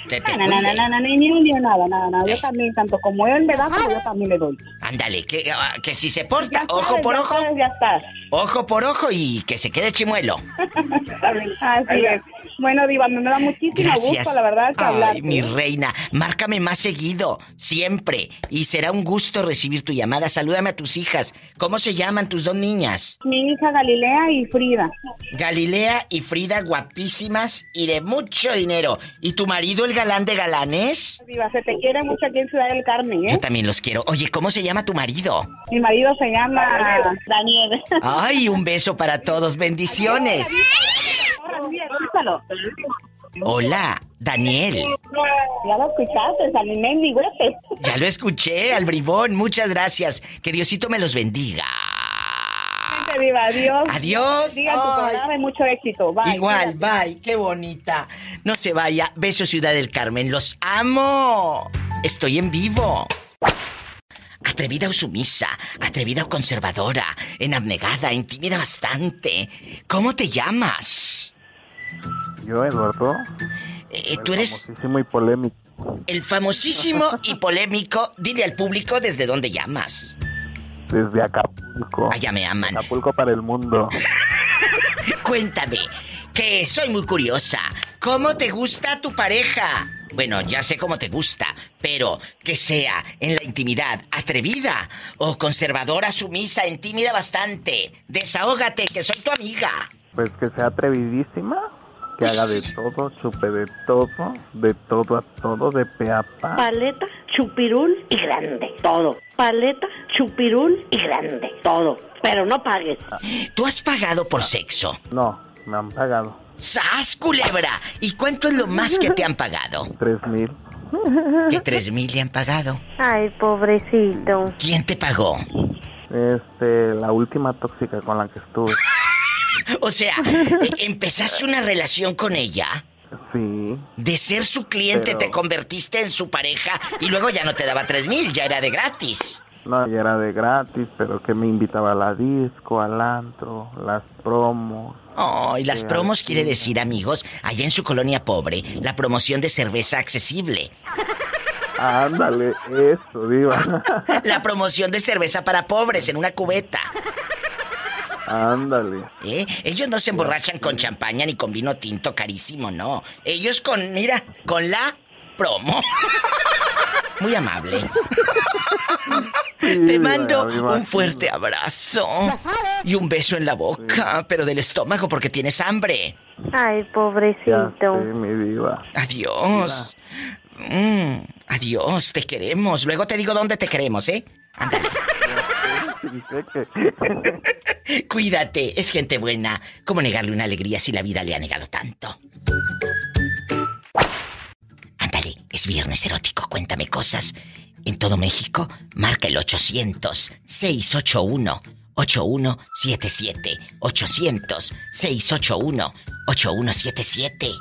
[SPEAKER 2] Que te
[SPEAKER 8] No, no, no, no, no, ni un día nada, nada, nada. Yo también, tanto como él me da, como yo también le doy.
[SPEAKER 2] Ándale, que, ah, que si se porta,
[SPEAKER 8] Ya
[SPEAKER 2] ojo
[SPEAKER 8] sabes,
[SPEAKER 2] por
[SPEAKER 8] ya
[SPEAKER 2] ojo,
[SPEAKER 8] sabes, ya
[SPEAKER 2] ojo por ojo y que se quede chimuelo.
[SPEAKER 8] Así es. Bueno, Diva, me da muchísimo
[SPEAKER 2] Gracias.
[SPEAKER 8] gusto, la verdad, que hablarte.
[SPEAKER 2] Ay, mi reina, márcame más seguido, siempre. Y será un gusto recibir tu llamada. Salúdame a tus hijas. ¿Cómo se llaman tus dos niñas?
[SPEAKER 8] Mi hija Galilea y Frida.
[SPEAKER 2] Galilea y Frida, guapísimas y de mucho dinero. ¿Y tu marido, el galán de galanes?
[SPEAKER 8] Diva, se te quiere mucho aquí en Ciudad del Carmen, ¿eh?
[SPEAKER 2] Yo también los quiero. Oye, ¿cómo se llama tu marido?
[SPEAKER 8] Mi marido se llama Daniel.
[SPEAKER 2] Ay, un beso para todos. Bendiciones.
[SPEAKER 8] Escúchalo.
[SPEAKER 2] Hola, Daniel.
[SPEAKER 8] Ya lo escuchaste, a mi mendigüete.
[SPEAKER 2] Ya lo escuché, al bribón. Muchas gracias. Que Diosito me los bendiga.
[SPEAKER 8] Vente, Diva, adiós.
[SPEAKER 2] Adiós.
[SPEAKER 8] Diga tu programa mucho éxito. Bye.
[SPEAKER 2] Igual, bye, qué bonita. No se vaya. Beso Ciudad del Carmen, los amo. Estoy en vivo. Atrevida o sumisa, atrevida o conservadora, en abnegada, intimida bastante. ¿Cómo te llamas?
[SPEAKER 14] Yo, Eduardo.
[SPEAKER 2] Eh, tú eres
[SPEAKER 14] Famosísimo y polémico.
[SPEAKER 2] el famosísimo y polémico. Dile al público desde dónde llamas.
[SPEAKER 14] Desde Acapulco.
[SPEAKER 2] Allá me aman.
[SPEAKER 14] Acapulco para el mundo.
[SPEAKER 2] Cuéntame, que soy muy curiosa. ¿Cómo te gusta tu pareja? Bueno, ya sé cómo te gusta, pero que sea en la intimidad atrevida o conservadora, sumisa, tímida bastante. Desahógate, que soy tu amiga.
[SPEAKER 14] Pues que sea atrevidísima. Que haga de todo, chupe de todo, de todo a todo, de pe a pa.
[SPEAKER 12] Paleta, chupirul y grande. Todo. Paleta, chupirul y grande. Todo. Pero no pagues.
[SPEAKER 2] ¿Tú has pagado por sexo?
[SPEAKER 14] No, me han pagado.
[SPEAKER 2] ¡Sas, culebra! ¿Y cuánto es lo más que te han pagado?
[SPEAKER 14] Tres mil.
[SPEAKER 2] Que tres mil le han pagado.
[SPEAKER 12] Ay, pobrecito.
[SPEAKER 2] ¿Quién te pagó?
[SPEAKER 14] Este, la última tóxica con la que estuve.
[SPEAKER 2] O sea, eh, empezaste una relación con ella.
[SPEAKER 14] Sí.
[SPEAKER 2] De ser su cliente
[SPEAKER 14] Pero-
[SPEAKER 2] te convertiste en su pareja y luego ya no te daba tres mil, ya era de gratis.
[SPEAKER 14] No, ya era de gratis, pero que me invitaba a la disco, al antro, las promos.
[SPEAKER 2] Oh, y las
[SPEAKER 14] Sí,
[SPEAKER 2] promos quiere decir, amigos, allá en su colonia pobre, la promoción de cerveza accesible.
[SPEAKER 14] Ándale, eso, diva.
[SPEAKER 2] La promoción de cerveza para pobres en una cubeta.
[SPEAKER 14] Ándale.
[SPEAKER 2] ¿Eh? Ellos no se emborrachan con champaña ni con vino tinto carísimo, no. Ellos con, mira, con la promo. Muy amable. Te mando un fuerte abrazo y un beso en la boca, pero del estómago porque tienes hambre.
[SPEAKER 12] Ay,
[SPEAKER 14] Ya
[SPEAKER 12] pobrecito.
[SPEAKER 14] sé, mi diva.
[SPEAKER 2] Adiós. Mm, adiós, te queremos. Luego te digo dónde te queremos, ¿eh? Ándale. Cuídate, es gente buena. ¿Cómo negarle una alegría si la vida le ha negado tanto? Ándale, es viernes erótico, cuéntame cosas. En todo México, marca el 800-681-8177. 800-681-8177.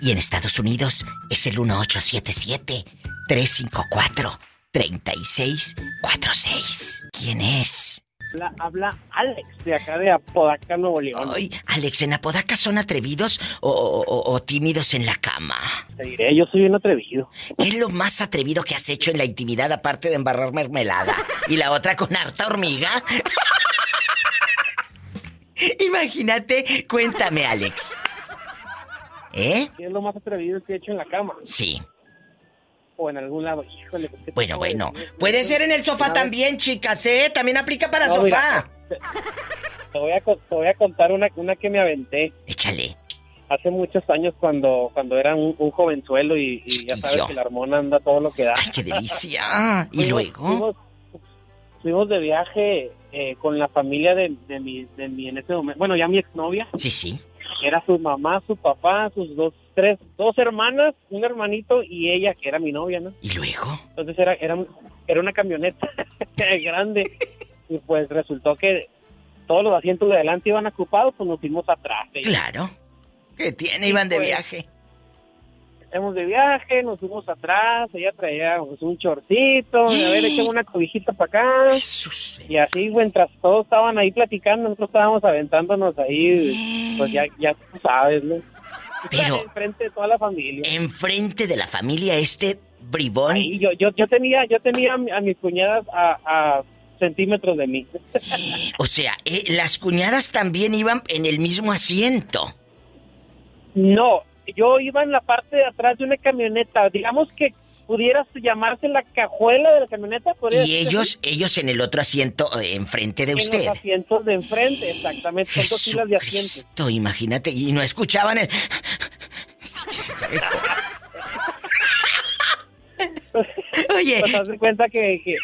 [SPEAKER 2] Y en Estados Unidos es el 1877-354-3646. ¿Quién es?
[SPEAKER 15] Habla, Alex de acá de Apodaca, Nuevo León.
[SPEAKER 2] Ay, Alex, ¿en Apodaca son atrevidos o, tímidos en la cama?
[SPEAKER 15] Te diré, yo soy bien atrevido.
[SPEAKER 2] ¿Qué es lo más atrevido que has hecho en la intimidad aparte de embarrar mermelada? Y la otra con harta hormiga. Imagínate, cuéntame, Alex. ¿Eh?
[SPEAKER 15] ¿Qué es lo más atrevido que he hecho en la cama?
[SPEAKER 2] Sí.
[SPEAKER 15] O en algún lado. Híjole, ¿qué te
[SPEAKER 2] Bueno, bueno.
[SPEAKER 15] decir?
[SPEAKER 2] Puede ser en el sofá
[SPEAKER 15] Una vez-
[SPEAKER 2] también, chicas, ¿eh? También aplica para
[SPEAKER 15] No,
[SPEAKER 2] sofá.
[SPEAKER 15] mira, te, te voy a, te voy a contar una, una que me aventé.
[SPEAKER 2] Échale.
[SPEAKER 15] Hace muchos años cuando, cuando era un, un jovenzuelo y, y ya sabes que la hormona anda todo lo que da.
[SPEAKER 2] ¡Ay, qué delicia! ¿Y
[SPEAKER 15] Fuimos-
[SPEAKER 2] luego?
[SPEAKER 15] Fuimos, fuimos de viaje eh, con la familia de, de mi, de mi, en ese momento, bueno, ya mi exnovia.
[SPEAKER 2] Sí, sí.
[SPEAKER 15] Era su mamá, su papá, sus dos, tres, dos hermanas, un hermanito y ella, que era mi novia, ¿no?
[SPEAKER 2] ¿Y luego?
[SPEAKER 15] Entonces era, era, era una camioneta grande y pues resultó que todos los asientos de adelante iban ocupados, pues nos fuimos atrás.
[SPEAKER 2] Claro. ¿Qué tiene? Iban de
[SPEAKER 15] pues,
[SPEAKER 2] viaje.
[SPEAKER 15] Estamos de viaje, nos fuimos atrás, ella traía pues, un chorcito, a ver, echamos una cobijita para acá. Y así, mientras todos estaban ahí platicando, nosotros estábamos aventándonos ahí, pues ya, ya tú sabes, ¿no?
[SPEAKER 2] Pero-
[SPEAKER 15] Enfrente de toda la familia.
[SPEAKER 2] Enfrente de la familia este bribón.
[SPEAKER 15] Ahí, yo, yo, yo tenía, yo tenía a, mi- a mis cuñadas a, a centímetros de mí.
[SPEAKER 2] O sea, eh, las cuñadas también iban en el mismo asiento.
[SPEAKER 15] No, yo iba en la parte de atrás de una camioneta, digamos que pudieras llamarse la cajuela de la camioneta.
[SPEAKER 2] Y ellos, ellos en el otro asiento eh, enfrente de
[SPEAKER 15] en
[SPEAKER 2] usted.
[SPEAKER 15] los asientos de enfrente, exactamente, son dos filas de asientos.
[SPEAKER 2] Imagínate, y no escuchaban el... Oye.
[SPEAKER 15] Pues haz de cuenta que... que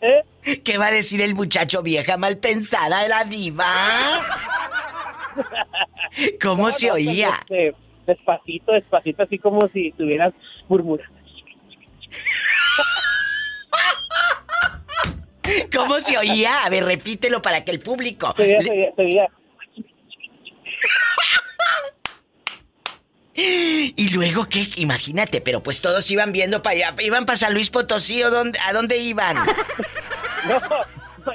[SPEAKER 15] ¿eh?
[SPEAKER 2] ¿Qué va a decir el muchacho vieja mal pensada de la diva? ¿Cómo
[SPEAKER 15] No,
[SPEAKER 2] se
[SPEAKER 15] no,
[SPEAKER 2] oía?
[SPEAKER 15] este, despacito, despacito, así como si estuvieras murmurando.
[SPEAKER 2] ¿Cómo se oía? A ver, repítelo para que el público...
[SPEAKER 15] Se
[SPEAKER 2] le-
[SPEAKER 15] se veía, se veía.
[SPEAKER 2] Y luego, ¿qué? Imagínate, pero pues todos iban viendo para allá. ¿Iban para San Luis Potosí o dónde, a dónde iban?
[SPEAKER 15] No,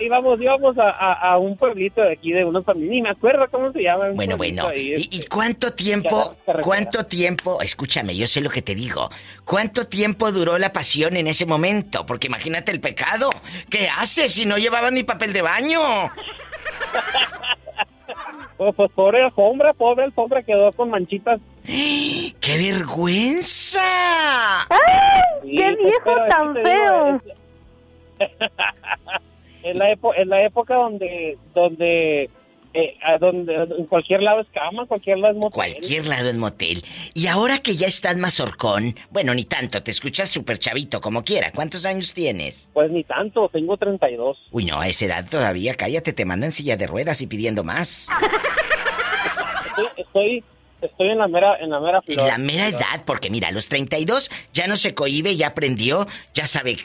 [SPEAKER 15] íbamos, íbamos a, a- a un pueblito de aquí de unos familias, ni me acuerdo cómo se llama.
[SPEAKER 2] Bueno, bueno.
[SPEAKER 15] ahí,
[SPEAKER 2] ¿Y,
[SPEAKER 15] este.
[SPEAKER 2] y cuánto tiempo, cuánto tiempo, escúchame, yo sé lo que te digo, cuánto tiempo duró la pasión en ese momento? Porque imagínate el pecado. ¿Qué haces si no llevaban ni papel de baño?
[SPEAKER 15] Pues, pues, pobre alfombra, pobre alfombra quedó con manchitas.
[SPEAKER 2] ¡Qué vergüenza!
[SPEAKER 15] Sí, pues, pero es que te digo, Es, es la epo- es la época donde, donde, eh, a donde, en cualquier lado es cama, cualquier lado es motel.
[SPEAKER 2] Cualquier lado en motel. Y ahora que ya estás más horcón, bueno, ni tanto, te escuchas súper chavito, como quiera. ¿Cuántos años tienes?
[SPEAKER 15] Pues ni tanto, tengo 32.
[SPEAKER 2] Uy, no, a esa edad todavía, cállate, te mandan silla de ruedas y pidiendo más.
[SPEAKER 15] Estoy, estoy, estoy en la mera, en la mera flor.
[SPEAKER 2] La mera edad, porque mira, a los 32 ya no se cohíbe, ya aprendió, ya sabe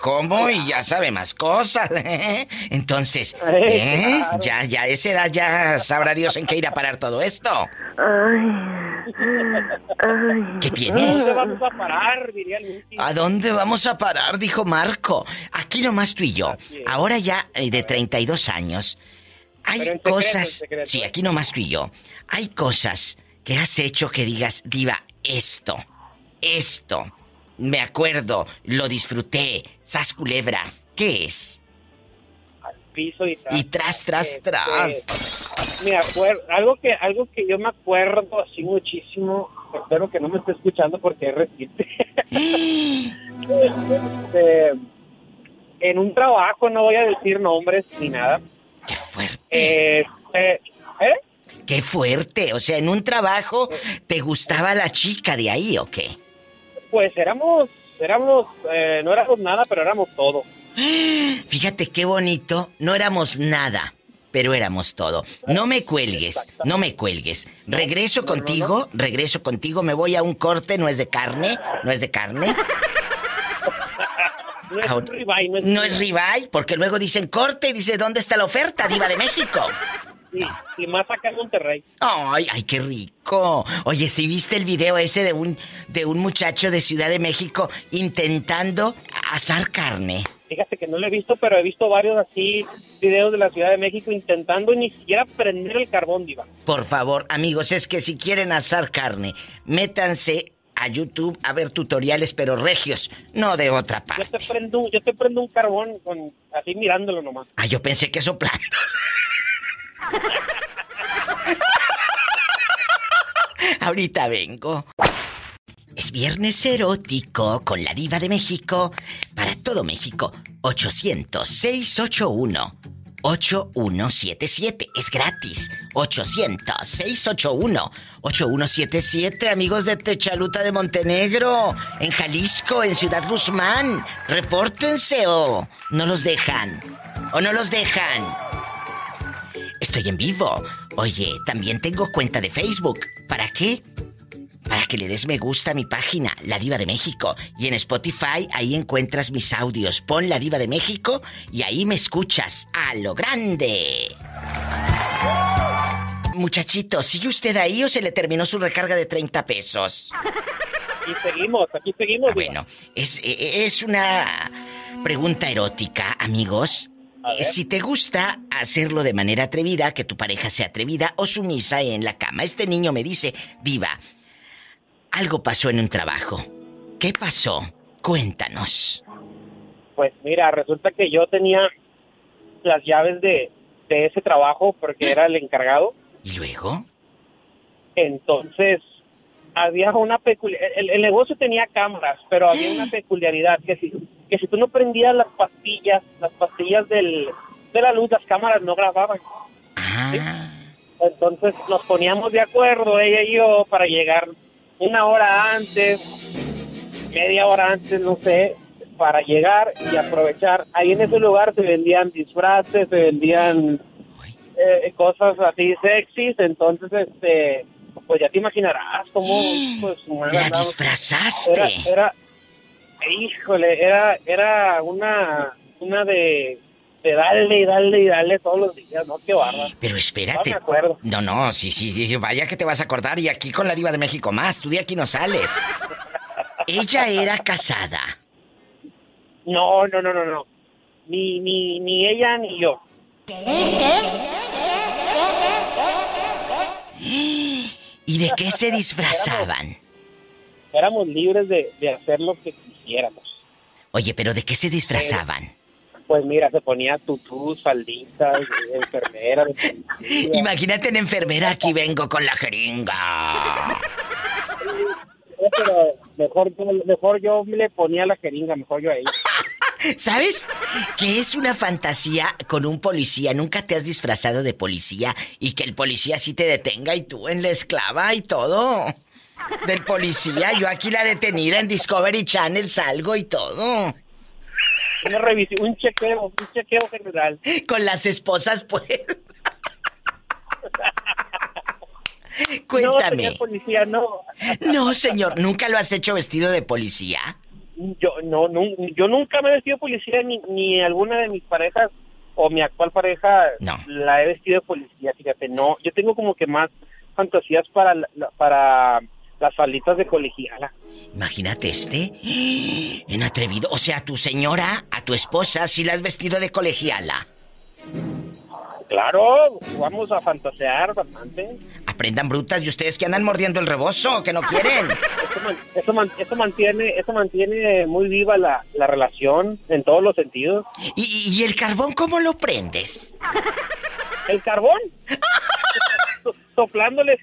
[SPEAKER 2] cómo y ya sabe más cosas. Entonces, ¿eh?
[SPEAKER 15] claro.
[SPEAKER 2] ya, ya, a esa edad ya sabrá Dios en qué ir a parar todo esto. ¿Qué tienes?
[SPEAKER 15] ¿Dónde vamos a parar? Diría.
[SPEAKER 2] ¿A dónde vamos a parar? Dijo Marco. Aquí nomás tú y yo. Ahora ya eh, de 32 años. Hay
[SPEAKER 15] en secreto,
[SPEAKER 2] cosas.
[SPEAKER 15] en secreto.
[SPEAKER 2] Sí, aquí nomás tú y yo. Hay cosas que has hecho que digas, Diva, esto, esto. Me acuerdo, lo disfruté. Sas culebras. ¿Qué es?
[SPEAKER 15] Piso y tras.
[SPEAKER 2] Y tras, tras,
[SPEAKER 15] Este,
[SPEAKER 2] tras.
[SPEAKER 15] Me acuerdo, algo que, algo que yo me acuerdo así muchísimo, espero que no me esté escuchando porque es reciente. Este, en un trabajo, no voy a decir nombres ni nada.
[SPEAKER 2] Qué fuerte.
[SPEAKER 15] Eh, eh, ¿eh?
[SPEAKER 2] Qué fuerte. O sea, en un trabajo, ¿te gustaba la chica de ahí o qué?
[SPEAKER 15] Pues éramos, éramos, eh, no éramos nada, pero éramos todo.
[SPEAKER 2] Fíjate qué bonito. No éramos nada, pero éramos todo. No me cuelgues, no me cuelgues. Regreso contigo, regreso contigo, me voy a un corte, no es de carne, no es de carne.
[SPEAKER 15] No es
[SPEAKER 2] Ahora-
[SPEAKER 15] ribeye, no es
[SPEAKER 2] No es ribeye, porque luego dicen corte y dice, ¿dónde está la oferta, diva de México?
[SPEAKER 15] Y, y más acá en Monterrey.
[SPEAKER 2] Ay, ay, qué rico. Oye, si viste el video ese de un de un muchacho de Ciudad de México intentando asar carne.
[SPEAKER 15] Fíjate que no lo he visto, pero he visto varios así videos de la Ciudad de México intentando ni siquiera prender el carbón, diva.
[SPEAKER 2] Por favor, amigos, es que si quieren asar carne, métanse a YouTube a ver tutoriales, pero regios, no de otra
[SPEAKER 15] Yo
[SPEAKER 2] parte.
[SPEAKER 15] te prendo, yo te prendo un carbón con, así mirándolo nomás.
[SPEAKER 2] Ah, yo pensé que soplando. Ahorita vengo. Es viernes erótico con la diva de México. Para todo México, 800-681-8177. Es gratis. 800-681-8177. Amigos de Techaluta de Montenegro, en Jalisco, en Ciudad Guzmán. Repórtense o no los dejan. O no los dejan. Estoy en vivo. Oye, también tengo cuenta de Facebook. ¿Para qué? Para que le des me gusta a mi página, La Diva de México. Y en Spotify ahí encuentras mis audios. Pon La Diva de México y ahí me escuchas a lo grande. Muchachito, ¿sigue usted ahí o se le terminó su recarga de 30 pesos?
[SPEAKER 15] Aquí seguimos, aquí seguimos.
[SPEAKER 2] Ah, bueno, es, e- es una pregunta erótica, amigos. Eh, Si te gusta hacerlo de manera atrevida, que tu pareja sea atrevida o sumisa en la cama. Este niño me dice, Diva, algo pasó en un trabajo. ¿Qué pasó? Cuéntanos.
[SPEAKER 15] Pues mira, resulta que yo tenía las llaves de, de ese trabajo porque era el encargado.
[SPEAKER 2] ¿Y luego?
[SPEAKER 15] Entonces, había una peculiaridad. El, el negocio tenía cámaras, pero había una peculiaridad que si, que si tú no prendías las pastillas, las pastillas del, de la luz, las cámaras no grababan. ¿sí? Entonces nos poníamos de acuerdo, ella y yo, para llegar una hora antes, media hora antes, no sé, para llegar y aprovechar. Ahí en ese lugar se vendían disfraces, se vendían eh, cosas así sexys, entonces, este, pues ya te imaginarás cómo, pues,
[SPEAKER 2] ¡La disfrazaste!
[SPEAKER 15] Era, era, híjole, era, era una, una de, de darle y darle y darle todos los días, ¿no? Qué bárbaro.
[SPEAKER 2] Pero espérate.
[SPEAKER 15] No me acuerdo.
[SPEAKER 2] No, no, sí, sí, sí, vaya que te vas a acordar y aquí con la diva de México más, tú de aquí no sales. Ella era casada.
[SPEAKER 15] No, no, no, no, no. Ni, ni, ni ella ni yo.
[SPEAKER 2] ¿Y de qué se disfrazaban?
[SPEAKER 15] Éramos libres de, de hacer lo que quisiéramos.
[SPEAKER 2] Oye, pero ¿de qué se disfrazaban?
[SPEAKER 15] Pues mira, se ponía tutús, falditas, enfermera.
[SPEAKER 2] Imagínate en enfermera, aquí vengo con la jeringa.
[SPEAKER 15] Eh, Pero mejor, yo- mejor yo le ponía la jeringa, mejor yo a ella.
[SPEAKER 2] ¿Sabes? Que es una fantasía con un policía. Nunca te has disfrazado de policía y que el policía sí te detenga y tú en la esclava y todo. Del policía, yo aquí la detenida en Discovery Channel salgo y todo.
[SPEAKER 15] Una revisión, un chequeo, un chequeo general.
[SPEAKER 2] Con las esposas, pues.
[SPEAKER 15] No,
[SPEAKER 2] Cuéntame.
[SPEAKER 15] señor policía, no.
[SPEAKER 2] No, señor, ¿nunca lo has hecho vestido de policía?
[SPEAKER 15] Yo, no, yo nunca me he vestido de policía, ni, ni alguna de mis parejas o mi actual pareja la he vestido de policía, fíjate, no. Yo tengo como que más fantasías para, para las falditas de colegiala.
[SPEAKER 2] Imagínate este. En atrevido. O sea, a tu señora, a tu esposa, si la has vestido de colegiala.
[SPEAKER 15] Claro, vamos a fantasear bastante.
[SPEAKER 2] Aprendan brutas y ustedes que andan mordiendo el rebozo, que no quieren.
[SPEAKER 15] Eso, man- mantiene eso mantiene muy viva la, la relación en todos los sentidos.
[SPEAKER 2] ¿Y, y el carbón cómo lo prendes?
[SPEAKER 15] ¿El carbón? So- Soplándole.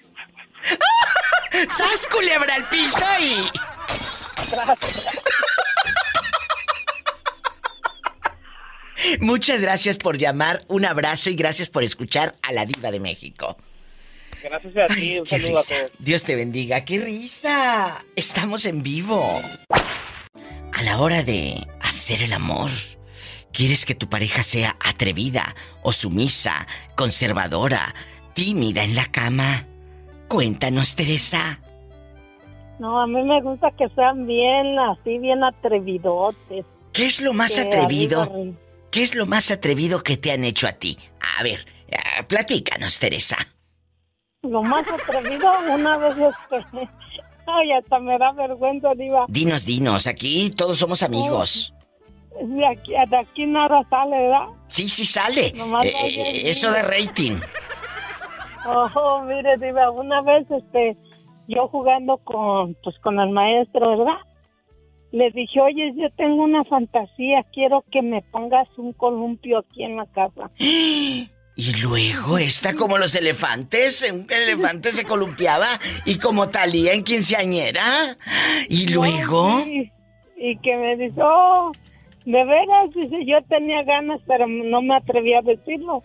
[SPEAKER 2] ¡Sas, culebra al piso y... Muchas gracias por llamar, un abrazo y gracias por escuchar a la diva de México.
[SPEAKER 15] Gracias a ti, un
[SPEAKER 2] ¡Qué
[SPEAKER 15] saludo a todos.
[SPEAKER 2] Dios te bendiga, qué risa. Estamos en vivo. A la hora de hacer el amor, ¿quieres que tu pareja sea atrevida o sumisa, conservadora, tímida en la cama? Cuéntanos, Teresa.
[SPEAKER 16] No, a mí me gusta que sean bien, así, bien atrevidotes.
[SPEAKER 2] ¿Qué es lo más
[SPEAKER 16] Que
[SPEAKER 2] atrevido?
[SPEAKER 16] arriba,
[SPEAKER 2] ¿Qué es lo más atrevido que te han hecho a ti? A ver, eh, platícanos, Teresa.
[SPEAKER 16] Lo más atrevido, una vez este... Ay, hasta me da vergüenza, Diva.
[SPEAKER 2] Dinos, dinos, aquí todos somos amigos.
[SPEAKER 16] de aquí, de aquí nada sale, ¿verdad?
[SPEAKER 2] Sí, sí sale. Eh, eh, eso de rating.
[SPEAKER 16] Ojo, mire, Diva, una vez, este, yo jugando con, pues, con el maestro, ¿verdad? Le dije, oye, yo tengo una fantasía, quiero que me pongas un columpio aquí en la casa.
[SPEAKER 2] Y luego está como los elefantes, un elefante se columpiaba y como Talía en quinceañera. Y luego,
[SPEAKER 16] Sí, y que me dice, oh, de veras, dice, yo tenía ganas, pero no me atreví a decirlo.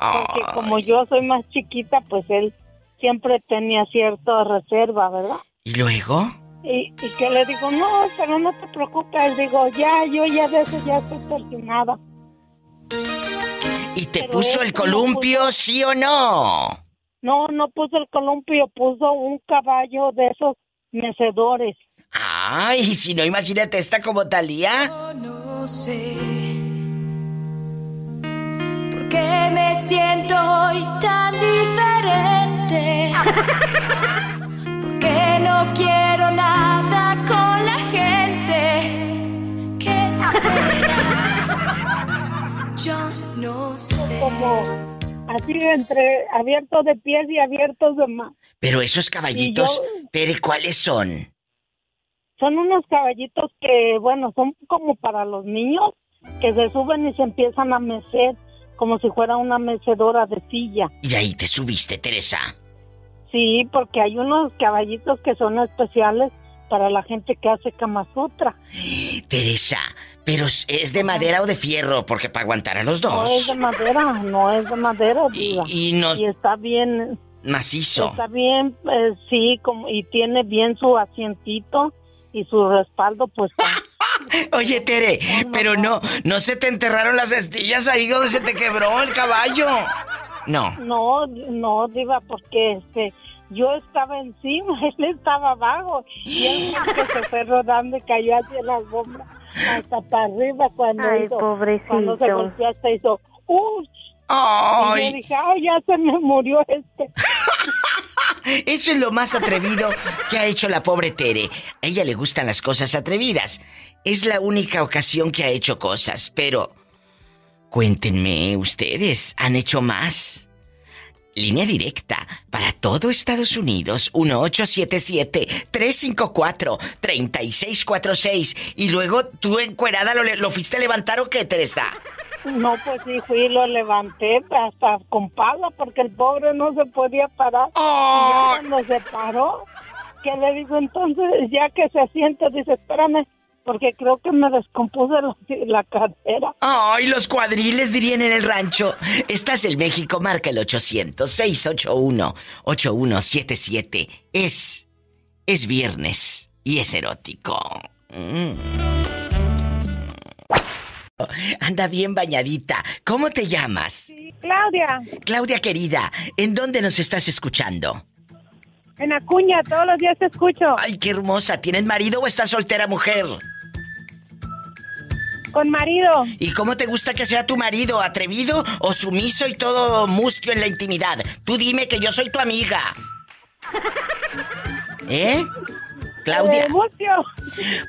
[SPEAKER 16] Porque
[SPEAKER 2] Ay.
[SPEAKER 16] como yo soy más chiquita, pues él siempre tenía cierta reserva, ¿verdad?
[SPEAKER 2] y luego,
[SPEAKER 16] Y, y que le digo, no, pero no te preocupes, digo, ya, yo ya de eso ya estoy terminada.
[SPEAKER 2] ¿y te
[SPEAKER 16] Pero
[SPEAKER 2] puso el
[SPEAKER 16] no
[SPEAKER 2] columpio, sí o no?
[SPEAKER 16] No, no puso el columpio, puso un caballo de esos mecedores.
[SPEAKER 2] Ay, y si no, imagínate esta como Talía.
[SPEAKER 17] No sé por qué me siento hoy tan diferente. Porque no quiero nada con la gente. ¿Qué será? Yo no sé.
[SPEAKER 16] Como así entre abiertos de pies y abiertos de más.
[SPEAKER 2] Pero esos caballitos, Tere, ¿cuáles son?
[SPEAKER 16] Son unos caballitos que, bueno, son como para los niños, que se suben y se empiezan a mecer como si fuera una mecedora de silla.
[SPEAKER 2] Y ahí te subiste, Teresa.
[SPEAKER 16] Sí, porque hay unos caballitos que son especiales para la gente que hace Kama Sutra.
[SPEAKER 2] Teresa, pero ¿es de madera o de fierro? Porque para aguantar a los
[SPEAKER 16] No es
[SPEAKER 2] dos.
[SPEAKER 16] de madera, no es de madera, diva.
[SPEAKER 2] y no-
[SPEAKER 16] está bien,
[SPEAKER 2] Macizo.
[SPEAKER 16] está bien, eh, sí, como, y tiene bien su asientito y su respaldo, pues.
[SPEAKER 2] Oye, Tere, pero no, no se te enterraron las estillas ahí donde se te quebró el caballo. No.
[SPEAKER 16] No, no, diva, porque este, yo estaba encima, él estaba abajo y él que se fue rodando y cayó hacia la alfombra hasta para arriba cuando
[SPEAKER 12] Ay,
[SPEAKER 16] hizo,
[SPEAKER 12] pobrecito.
[SPEAKER 16] cuando se golpeó hasta hizo, ¡uy!
[SPEAKER 2] Ay.
[SPEAKER 16] Y yo dije, ¡ay, ya se me murió este!
[SPEAKER 2] Eso es lo más atrevido que ha hecho la pobre Tere. A ella le gustan las cosas atrevidas. Es la única ocasión que ha hecho cosas, pero... Cuéntenme, ¿ustedes han hecho más? Línea directa para todo Estados Unidos, 1877-354-3646. Y luego tú encuerada lo, lo fuiste a levantar o qué, Teresa?
[SPEAKER 16] No, pues sí, fui y lo levanté hasta con pala porque el pobre no se podía parar. Y ya cuando se paró, que le digo entonces, ya que se siente, dice, espérame, porque creo que me descompuse la, la cadera.
[SPEAKER 2] Ay, los cuadriles dirían en el rancho. Estás en México, marca el 800-681-8177. Es. Es viernes y es erótico. Mm. Anda bien bañadita. ¿Cómo te llamas?
[SPEAKER 18] Claudia,
[SPEAKER 2] Claudia querida, ¿en dónde nos estás escuchando?
[SPEAKER 18] en Acuña, todos los días te escucho.
[SPEAKER 2] Ay, qué hermosa. ¿Tienes marido o estás soltera mujer?
[SPEAKER 18] Con marido.
[SPEAKER 2] ¿Y cómo te gusta que sea tu marido? ¿Atrevido o sumiso y todo mustio en la intimidad? Tú dime que yo soy tu amiga. ¿Eh? Claudia.
[SPEAKER 18] Eh, mustio.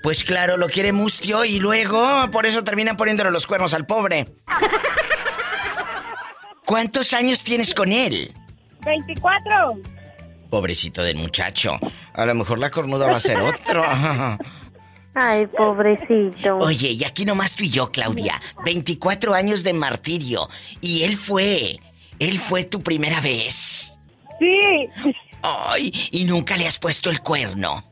[SPEAKER 2] Pues claro, lo quiere mustio y luego por eso terminan poniéndole los cuernos al pobre. ¿Cuántos años tienes con él?
[SPEAKER 18] 24.
[SPEAKER 2] Pobrecito del muchacho. A lo mejor la cornuda va a ser otro.
[SPEAKER 12] Ay, pobrecito.
[SPEAKER 2] Oye, y aquí nomás tú y yo, Claudia. 24 años de martirio. Y él fue. Él fue tu primera vez.
[SPEAKER 18] Sí.
[SPEAKER 2] Ay, y nunca le has puesto el cuerno.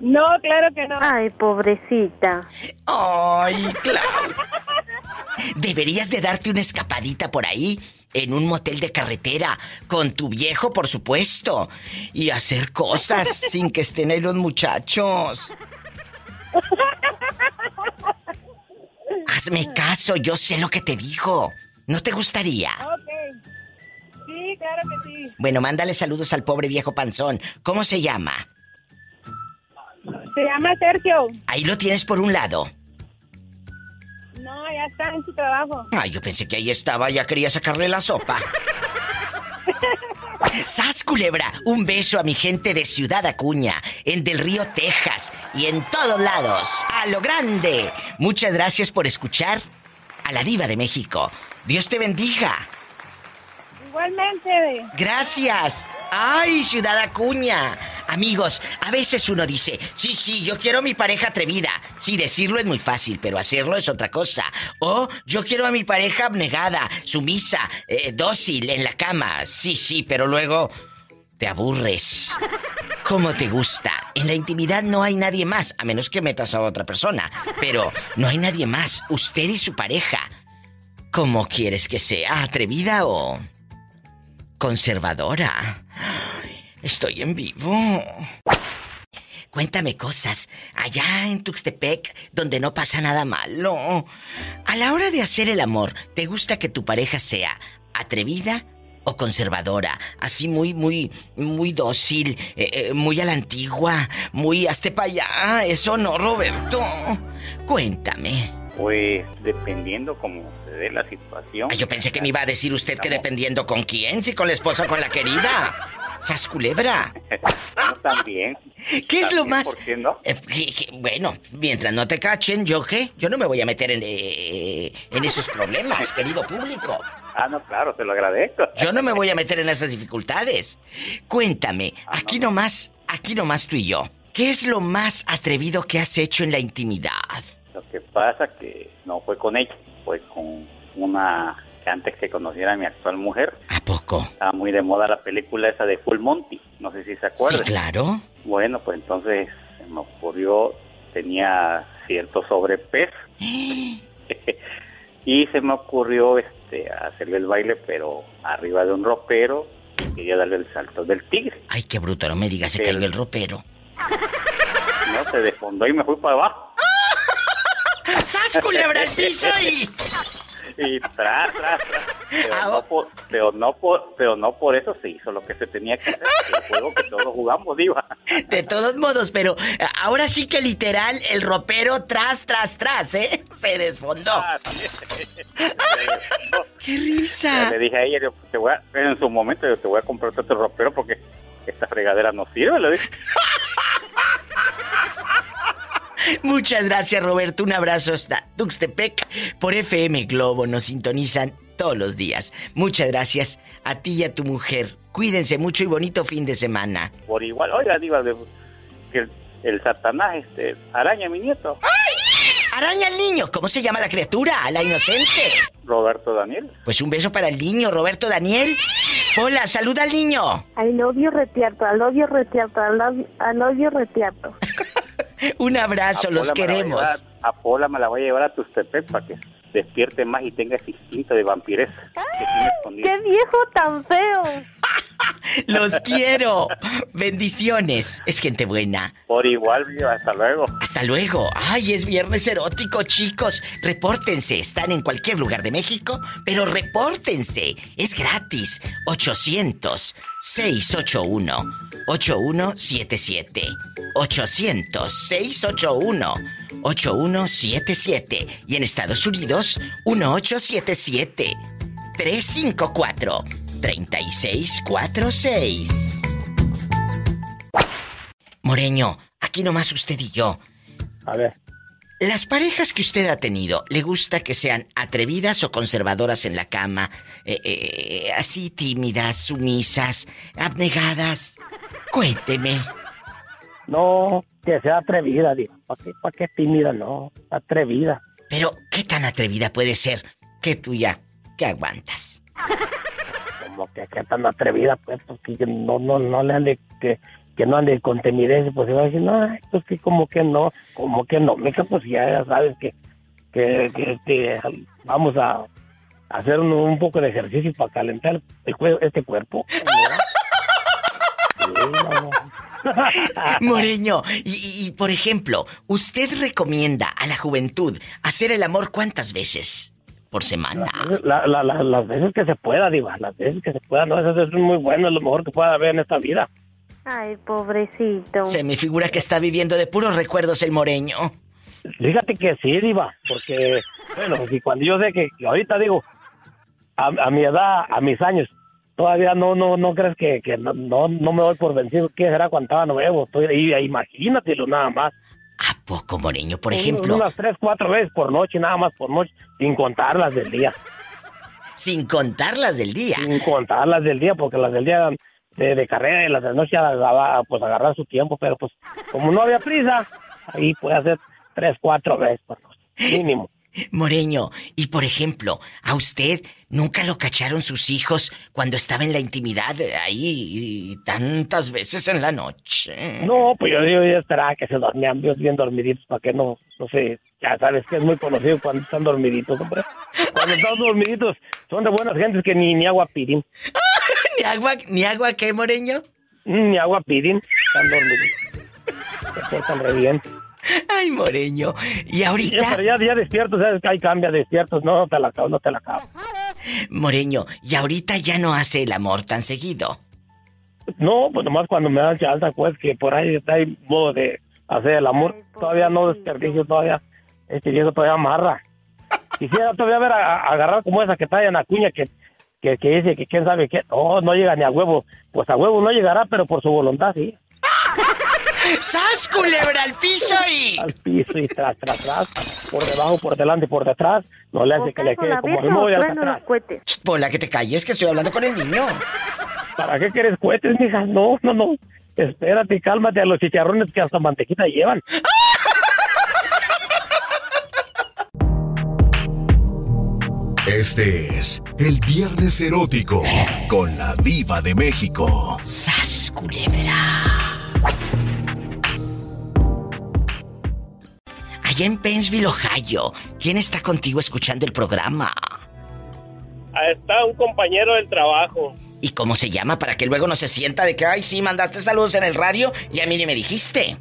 [SPEAKER 18] No, claro que no.
[SPEAKER 12] Ay, pobrecita.
[SPEAKER 2] Ay, Claudia. Deberías de darte una escapadita por ahí, en un motel de carretera, con tu viejo, por supuesto, y hacer cosas sin que estén ahí los muchachos. Hazme caso, yo sé lo que te dijo. ¿No te gustaría?
[SPEAKER 18] Ok. Sí, claro que sí.
[SPEAKER 2] Bueno, mándale saludos al pobre viejo panzón. ¿Cómo se llama?
[SPEAKER 18] Se llama Sergio.
[SPEAKER 2] Ahí lo tienes por un lado.
[SPEAKER 18] No, ya está en su trabajo.
[SPEAKER 2] Ay, yo pensé que ahí estaba, ya quería sacarle la sopa. ¡Sas, culebra! Un beso a mi gente de Ciudad Acuña, en Del Río, Texas y en todos lados. ¡A lo grande! Muchas gracias por escuchar a la Diva de México. Dios te bendiga.
[SPEAKER 18] Igualmente.
[SPEAKER 2] Gracias. ¡Ay, Ciudad Acuña! Amigos, a veces uno dice, sí, sí, yo quiero a mi pareja atrevida. Sí, decirlo es muy fácil, pero hacerlo es otra cosa. O yo quiero a mi pareja abnegada, sumisa, eh, dócil en la cama. Sí, sí, pero luego te aburres. ¿Cómo te gusta? En la intimidad no hay nadie más, a menos que metas a otra persona. Pero no hay nadie más, usted y su pareja. ¿Cómo quieres que sea? ¿Atrevida o conservadora? Estoy en vivo. Cuéntame cosas. Allá en Tuxtepec, donde no pasa nada malo. A la hora de hacer el amor, ¿te gusta que tu pareja sea atrevida o conservadora? Así muy, muy, muy dócil, eh, eh, muy a la antigua, muy hasta para allá. Eso no, Roberto. Cuéntame.
[SPEAKER 19] Pues dependiendo cómo se dé la situación.
[SPEAKER 2] Yo pensé que me iba a decir usted que dependiendo con quién, si con la esposa o con la querida. ¡Sas culebra!
[SPEAKER 19] También.
[SPEAKER 2] ¿Qué es lo más?
[SPEAKER 19] ¿por qué no?
[SPEAKER 2] Eh, que- que- bueno, mientras no te cachen, ¿yo qué? Yo no me voy a meter en, eh, en esos problemas, querido público.
[SPEAKER 19] Ah, no, claro, te lo agradezco.
[SPEAKER 2] Yo no me voy a meter en esas dificultades. Cuéntame, aquí nomás, aquí nomás tú y yo. ¿Qué es lo más atrevido que has hecho en la intimidad?
[SPEAKER 19] Lo que pasa que no fue con ella, fue con una antes que conociera a mi actual mujer.
[SPEAKER 2] ¿A poco?
[SPEAKER 19] Estaba muy de moda la película esa de Full Monty, no sé si se acuerdan.
[SPEAKER 2] Sí, claro.
[SPEAKER 19] Bueno, pues entonces se me ocurrió, tenía cierto sobrepeso. y se me ocurrió este hacerle el baile, pero arriba de un ropero, y quería darle el salto del tigre.
[SPEAKER 2] Ay, qué bruto, no me digas, se
[SPEAKER 19] Pero-
[SPEAKER 2] cayó el ropero.
[SPEAKER 19] No, se desfondó y me fui para abajo.
[SPEAKER 2] ¡Sas, culebra al piso y...
[SPEAKER 19] Tras, tras, tras. Pero, no por, pero, no por, pero no por eso se hizo lo que se tenía que hacer. El juego que todos jugamos, Diva.
[SPEAKER 2] De todos modos, pero ahora sí que literal el ropero tras, tras, tras, ¿eh? Se desfondó. ¡Qué risa!
[SPEAKER 19] Le dije a ella, yo, te voy a, en su momento, yo te voy a comprar otro ropero porque esta fregadera no sirve, le dije.
[SPEAKER 2] Muchas gracias, Roberto. Un abrazo hasta Tuxtepec. Por FM Globo nos sintonizan todos los días. Muchas gracias a ti y a tu mujer. Cuídense mucho y bonito fin de semana.
[SPEAKER 19] Por igual, oiga, Diva, de- que el, el Satanás este, araña a mi nieto.
[SPEAKER 2] Araña al niño. ¿Cómo se llama la criatura? A la inocente.
[SPEAKER 19] Roberto Daniel.
[SPEAKER 2] Pues un beso para el niño, Roberto Daniel. Hola, saluda al niño.
[SPEAKER 12] I love you retiarto, I love, I love you retiarto.
[SPEAKER 2] Un abrazo,
[SPEAKER 19] A
[SPEAKER 2] los
[SPEAKER 19] a
[SPEAKER 2] queremos.
[SPEAKER 19] llevar- A Pola me la voy a llevar a Tustepec para que despierte más y tenga ese instinto de vampireza.
[SPEAKER 12] ¡Qué viejo tan feo!
[SPEAKER 2] Los quiero. Bendiciones. Es gente buena.
[SPEAKER 19] Por igual, hasta luego.
[SPEAKER 2] Hasta luego. Ay, es viernes erótico, chicos. Repórtense. Están en cualquier lugar de México, pero repórtense. Es gratis. 800-681-8177. 800-681-8177. Y en Estados Unidos, 1877-354-3646. Moreño, aquí nomás usted y yo.
[SPEAKER 7] A ver.
[SPEAKER 2] Las parejas que usted ha tenido, ¿le gusta que sean atrevidas o conservadoras en la cama? Eh, eh, así tímidas, sumisas, abnegadas. Cuénteme.
[SPEAKER 7] No, que sea atrevida, digo. ¿Para qué, pa' qué tímida? No, atrevida.
[SPEAKER 2] Pero, ¿qué tan atrevida puede ser que tú ya, que aguantas?
[SPEAKER 7] Como que, que tan atrevida, pues, pues que no, no, no le ande, que, que no ande con timidez, pues se va a decir, no, pues que como que no, como que no, mija, pues ya sabes que, que, que, que vamos a hacer un, un poco de ejercicio para calentar el, este cuerpo. Sí, no, no.
[SPEAKER 2] Moreño, y, y- por ejemplo, ¿usted recomienda a la juventud hacer el amor cuántas veces por semana?
[SPEAKER 7] La- la- la- las veces que se pueda, Diva, las veces que se pueda, no, eso es muy bueno, es lo mejor que pueda haber en esta vida.
[SPEAKER 12] Ay, pobrecito.
[SPEAKER 2] Se me figura que está viviendo de puros recuerdos el moreño.
[SPEAKER 7] Fíjate que sí, Diva, porque, bueno, si cuando yo sé que, que ahorita digo, a, a mi edad, a mis años, todavía no no no crees que, que no, no no me doy por vencido. ¿Qué será cuando estaba nuevo? Estoy ahí, imagínatelo nada más.
[SPEAKER 2] ¿A poco, Moreño? Por ejemplo,
[SPEAKER 7] Unas tres, cuatro veces por noche, nada más por noche, sin contar las del día.
[SPEAKER 2] sin contar las del día.
[SPEAKER 7] Sin contar las del día, porque las del día eran de, de carrera y las de noche agarraba, pues agarrar su tiempo, pero pues como no había prisa, ahí puede hacer tres, cuatro veces por noche, mínimo.
[SPEAKER 2] Moreño, y por ejemplo, ¿a usted nunca lo cacharon sus hijos cuando estaba en la intimidad ahí y tantas veces en la noche?
[SPEAKER 7] No, pues yo digo, yo esperaba que se dormían bien, bien dormiditos, para que no, no sé, ya sabes que es muy conocido cuando están dormiditos, hombre. Cuando están dormiditos, son de buenas gentes que ni, ni agua piden.
[SPEAKER 2] ¿Ni agua, ni agua qué, Moreño?
[SPEAKER 7] Ni agua piden, están dormiditos. Se portan re bien.
[SPEAKER 2] Ay, Moreño. Y
[SPEAKER 7] Ya,
[SPEAKER 2] ahorita,
[SPEAKER 7] pero ya, ya despiertos, sabes que ahí cambia, despiertos, no, no te la acabo, no te la acabo.
[SPEAKER 2] Moreño, y ahorita ya no hace el amor tan seguido.
[SPEAKER 7] No, pues nomás cuando me dan chance, pues que por ahí está hay modo de hacer el amor. Todavía no desperdicio, todavía, este viejo todavía amarra. Quisiera todavía ver a, a agarrar como esa que está en la cuña que, que, que dice que quién sabe qué. No, no llega ni a huevo. Pues a huevo no llegará, pero por su voluntad sí.
[SPEAKER 2] ¡Sas, culebra al piso y...
[SPEAKER 7] Al piso y tras, tras, tras. Por debajo, por delante y por detrás. No le hace que le quede como no voy a atrás.
[SPEAKER 2] Pola, que te calles, que estoy hablando con el niño.
[SPEAKER 7] ¿Para qué quieres cohetes, mija? No, no, no. Espérate, cálmate a los chicharrones que hasta mantequita llevan.
[SPEAKER 1] Este es el Viernes Erótico con la Diva de México.
[SPEAKER 2] ¡Sas, culebra! Allá en Pennsville, Ohio, ¿quién está contigo escuchando el programa?
[SPEAKER 15] Ahí está un compañero del trabajo.
[SPEAKER 2] ¿Y cómo se llama para que luego no se sienta de que, ay, sí, mandaste saludos en el radio y a mí ni me dijiste?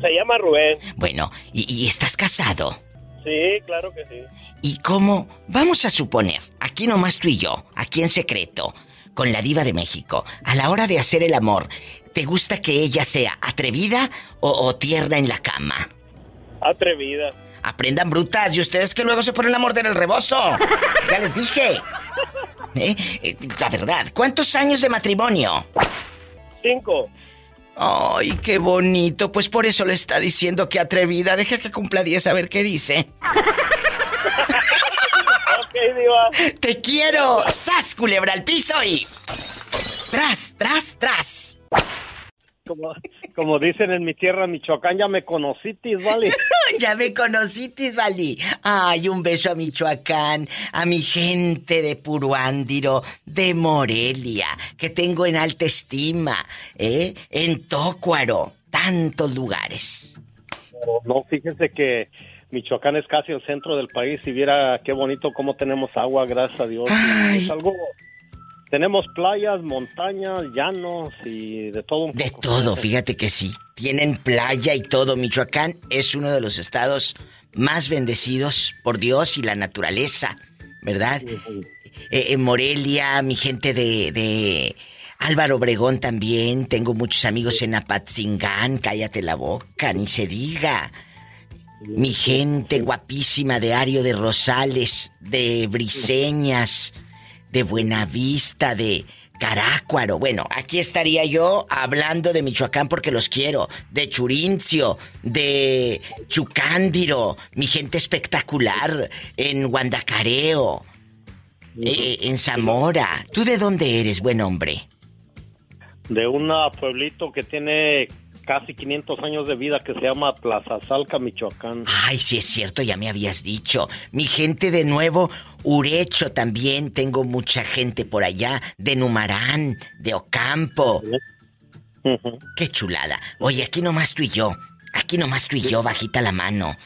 [SPEAKER 15] Se llama Rubén.
[SPEAKER 2] Bueno, ¿y, y estás casado?
[SPEAKER 15] Sí, claro que sí.
[SPEAKER 2] ¿Y cómo? Vamos a suponer, aquí nomás tú y yo, aquí en secreto, con la diva de México, a la hora de hacer el amor, ¿te gusta que ella sea atrevida o, o tierna en la cama?
[SPEAKER 15] Atrevida.
[SPEAKER 2] Aprendan brutas y ustedes que luego se ponen a morder el rebozo. Ya les dije. ¿Eh? Eh, La verdad, ¿cuántos años de matrimonio?
[SPEAKER 15] Cinco.
[SPEAKER 2] Ay, qué bonito. Pues por eso le está diciendo que atrevida. Deja que cumpla 10 a ver qué dice.
[SPEAKER 15] Ok, diva.
[SPEAKER 2] ¡Te quiero! ¡Sas, culebra al piso y... ¡Tras, tras, tras!
[SPEAKER 19] Como, como dicen en mi tierra, Michoacán, ya me conocitis, ¿vale?
[SPEAKER 2] ya me conocitis, Vali. Ay, un beso a Michoacán, a mi gente de Puruándiro, de Morelia, que tengo en alta estima, ¿eh? En Tócuaro, tantos lugares.
[SPEAKER 19] No, fíjense que Michoacán es casi el centro del país y viera qué bonito cómo tenemos agua, gracias a Dios. Y Es algo... Tenemos playas, montañas, llanos y de todo un
[SPEAKER 2] De
[SPEAKER 19] poco.
[SPEAKER 2] todo, fíjate que sí. Tienen playa y todo. Michoacán es uno de los estados más bendecidos por Dios y la naturaleza, ¿verdad? Eh, en Morelia, mi gente de, de Álvaro Obregón también. Tengo muchos amigos en Apatzingán. Cállate la boca, ni se diga. Mi gente guapísima de Ario de Rosales, de Briseñas, de Buenavista, de Carácuaro. Bueno, aquí estaría yo hablando de Michoacán porque los quiero. De Churincio, de Chucándiro, mi gente espectacular, en Guandacareo, eh, en Zamora. ¿Tú de dónde eres, buen hombre?
[SPEAKER 19] De un pueblito que tiene casi 500 años de vida que se llama Plaza Salca, Michoacán.
[SPEAKER 2] Ay, sí es cierto, ya me habías dicho. Mi gente de nuevo, Urecho también, tengo mucha gente por allá, de Numarán, de Ocampo. Qué chulada. Oye, aquí nomás tú y yo, aquí nomás tú y yo, bajita la mano.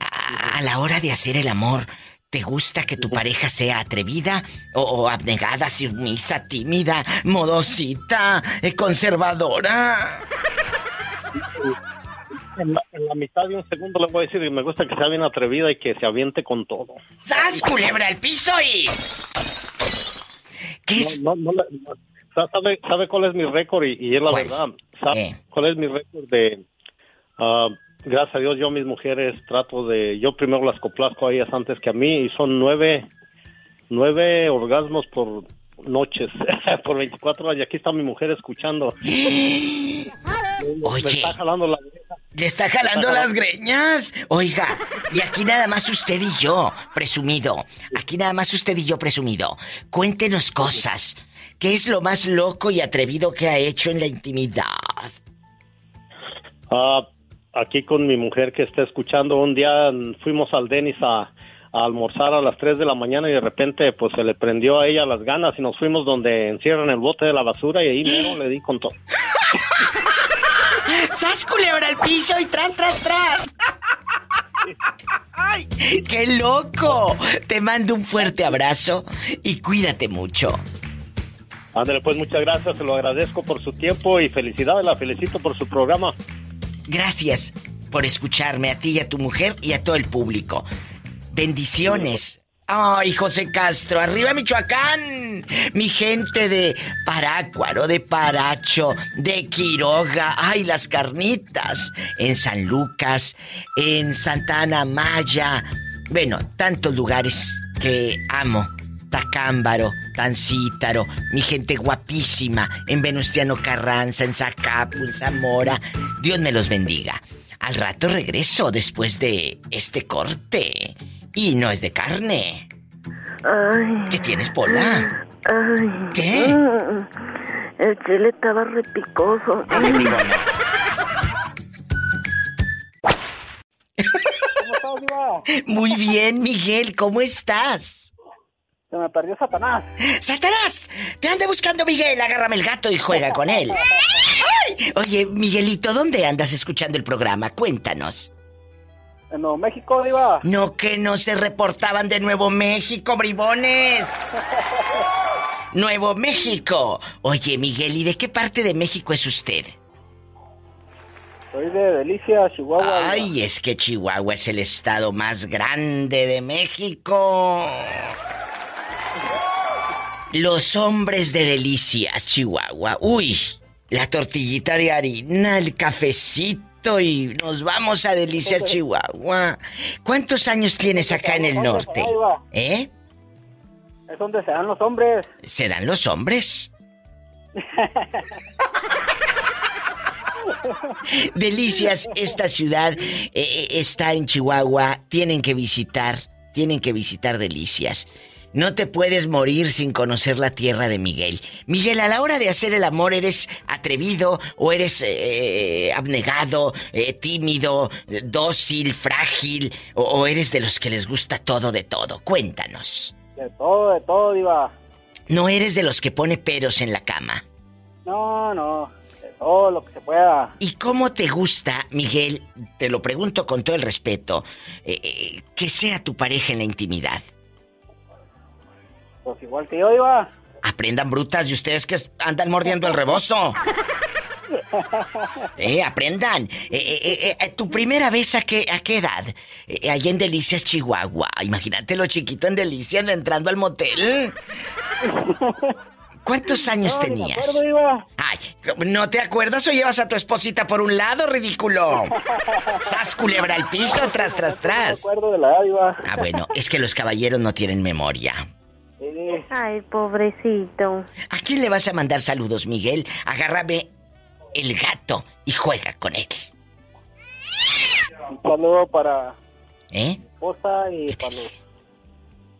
[SPEAKER 2] A, a la hora de hacer el amor, ¿te gusta que tu pareja sea atrevida o, o abnegada, sumisa, tímida, modosita, eh, conservadora?
[SPEAKER 19] En la, en la mitad de un segundo le voy a decir que me gusta que sea bien atrevida y que se aviente con todo.
[SPEAKER 2] ¡Sas, culebra al piso y... ¿Qué es?
[SPEAKER 19] No, no, no le- no. Sa- ¿Sabe, sabe cuál es mi récord? Y, y es la
[SPEAKER 2] ¿Cuál?
[SPEAKER 19] verdad. ¿Sabe cuál es mi récord de... ah, gracias a Dios, yo mis mujeres trato de... Yo primero las complazco a ellas antes que a mí y son nueve... nueve orgasmos por noches, por 24 horas. Y aquí está mi mujer escuchando.
[SPEAKER 2] Oye.
[SPEAKER 19] Me está jalando la...
[SPEAKER 2] Le está jalando las greñas. Oiga, y aquí nada más usted y yo, presumido. Aquí nada más usted y yo, presumido. Cuéntenos cosas. ¿Qué es lo más loco y atrevido que ha hecho en la intimidad?
[SPEAKER 19] Ah, aquí con mi mujer que está escuchando, un día fuimos al Denis a, a almorzar a las 3 de la mañana y de repente pues se le prendió a ella las ganas y nos fuimos donde encierran el bote de la basura y ahí mero le di con todo.
[SPEAKER 2] ¡Sas culebra al piso y tras, tras, tras! ¡Ay! ¡Qué loco! Te mando un fuerte abrazo y cuídate mucho.
[SPEAKER 19] Ándale, pues muchas gracias, se lo agradezco por su tiempo y felicidades, la felicito por su programa.
[SPEAKER 2] Gracias por escucharme a ti y a tu mujer y a todo el público. Bendiciones. Ay, José Castro, arriba Michoacán. Mi gente de Parácuaro, de Paracho, de Quiroga. Ay, las carnitas. En San Lucas, en Santa Ana Maya. Bueno, tantos lugares que amo. Tacámbaro, Tancítaro, mi gente guapísima, en Venustiano Carranza, en Zacapu, en Zamora. Dios me los bendiga. Al rato regreso después de este corte. Y no es de carne.
[SPEAKER 12] Ay.
[SPEAKER 2] ¿Qué tienes, Pola?
[SPEAKER 12] Ay.
[SPEAKER 2] ¿Qué?
[SPEAKER 12] Mm, El chile estaba repicoso.
[SPEAKER 15] ¿Cómo estás?
[SPEAKER 2] Muy bien, Miguel, ¿cómo estás?
[SPEAKER 15] Se me perdió Satanás.
[SPEAKER 2] ¡Satanás! Te anda buscando Miguel, agárrame el gato y juega con él. ¡Ay! Oye, Miguelito, ¿dónde andas escuchando el programa? Cuéntanos.
[SPEAKER 15] En Nuevo México, Diva.
[SPEAKER 2] No que no se reportaban de Nuevo México, bribones. Nuevo México. Oye, Miguel, ¿y de qué parte de México es usted?
[SPEAKER 15] Soy de Delicia, Chihuahua. Diva.
[SPEAKER 2] Ay, es que Chihuahua es el estado más grande de México. Los hombres de delicias, Chihuahua. Uy, la tortillita de harina, el cafecito y nos vamos a Delicias, Chihuahua. ¿Cuántos años tienes acá en el norte? ¿Eh?
[SPEAKER 15] Es donde se dan los hombres.
[SPEAKER 2] ¿Se dan los hombres? Delicias, esta ciudad eh, eh, está en Chihuahua. Tienen que visitar, tienen que visitar Delicias. No te puedes morir sin conocer la tierra de Miguel. Miguel, a la hora de hacer el amor, ¿eres atrevido o eres eh, abnegado, eh, tímido, eh, dócil, frágil? O, o eres de los que les gusta todo de todo? Cuéntanos.
[SPEAKER 15] De todo, de todo, Diva.
[SPEAKER 2] No eres de los que pone peros en la cama.
[SPEAKER 15] No, no. De todo lo que se pueda.
[SPEAKER 2] ¿Y cómo te gusta, Miguel? Te lo pregunto con todo el respeto. eh, eh, que sea tu pareja en la intimidad.
[SPEAKER 15] Pues igual que yo, Diva.
[SPEAKER 2] Aprendan brutas y ustedes que andan mordiendo el rebozo. Eh, aprendan. Eh, eh, eh, ¿Tu primera vez a qué, a qué edad? Allá en Delicias, Chihuahua. Imagínate lo chiquito en Delicias entrando al motel. ¿Cuántos años
[SPEAKER 15] No, ni me
[SPEAKER 2] tenías?
[SPEAKER 15] acuerdo, Diva.
[SPEAKER 2] Ay, ¿no te acuerdas o llevas a tu esposita por un lado, ridículo? ¡Sas culebra al piso, tras, tras,
[SPEAKER 15] Me
[SPEAKER 2] tras!
[SPEAKER 15] acuerdo de la edad.
[SPEAKER 2] Ah, bueno, es que los caballeros no tienen memoria.
[SPEAKER 15] Sí.
[SPEAKER 12] Ay, pobrecito.
[SPEAKER 2] ¿A quién le vas a mandar saludos, Miguel? Agárrame el gato y juega con él.
[SPEAKER 15] Un saludo para
[SPEAKER 2] ¿Eh?
[SPEAKER 15] mi esposa y para los,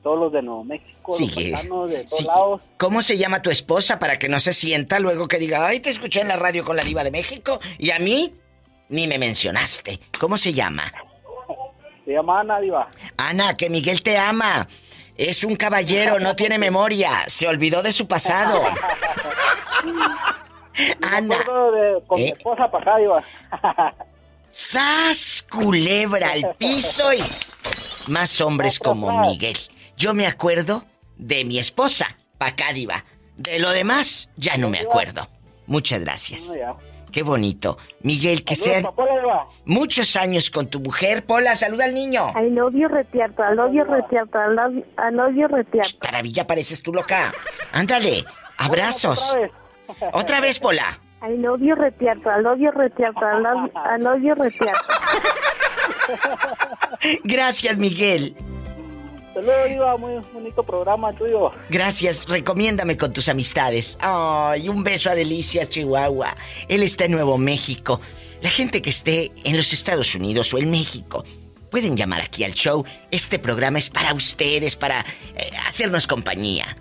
[SPEAKER 15] todos los de Nuevo México,
[SPEAKER 2] Sí,
[SPEAKER 15] los de todos
[SPEAKER 2] sí.
[SPEAKER 15] lados.
[SPEAKER 2] ¿Cómo se llama tu esposa para que no se sienta luego que diga, ay, te escuché en la radio con la diva de México y a mí ni me mencionaste? ¿Cómo se llama?
[SPEAKER 15] Se llama Ana, Diva.
[SPEAKER 2] Ana, que Miguel te ama. Es un caballero, no tiene memoria. Se olvidó de su pasado. Ana.
[SPEAKER 15] Me acuerdo de, con mi
[SPEAKER 2] ¿Eh?
[SPEAKER 15] esposa para acá.
[SPEAKER 2] ¡Sas! Culebra al piso y. Más hombres como Miguel. Yo me acuerdo de mi esposa, Pacádiva. De lo demás, ya no me acuerdo. Muchas gracias. Qué bonito. Miguel, que sean muchos años con tu mujer. Pola, saluda al niño.
[SPEAKER 12] I love you retierto, I love you retierto, I love, you- I love you retierto.
[SPEAKER 2] Maravilla, pareces tú loca. Ándale, abrazos.
[SPEAKER 15] Otra vez.
[SPEAKER 2] Otra vez, Pola.
[SPEAKER 12] I love you retierto, I love you retierto, I love, I love you retierto.
[SPEAKER 2] Gracias, Miguel.
[SPEAKER 15] Hasta luego, Diva. Muy bonito programa tuyo.
[SPEAKER 2] Gracias, recomiéndame con tus amistades. Ay, un beso a Delicias, Chihuahua. Él está en Nuevo México. La gente que esté en los Estados Unidos o en México, pueden llamar aquí al show. Este programa es para ustedes, para eh, hacernos compañía.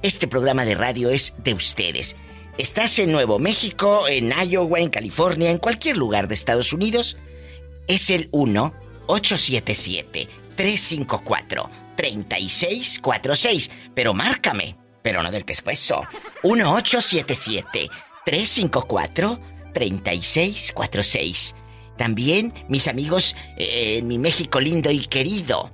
[SPEAKER 2] Este programa de radio es de ustedes. Estás en Nuevo México, en Iowa, en California, en cualquier lugar de Estados Unidos. Es el 1-877-354-3646. Pero márcame, pero no del pescuezo. 1-877-354-3646. También mis amigos eh, en mi México lindo y querido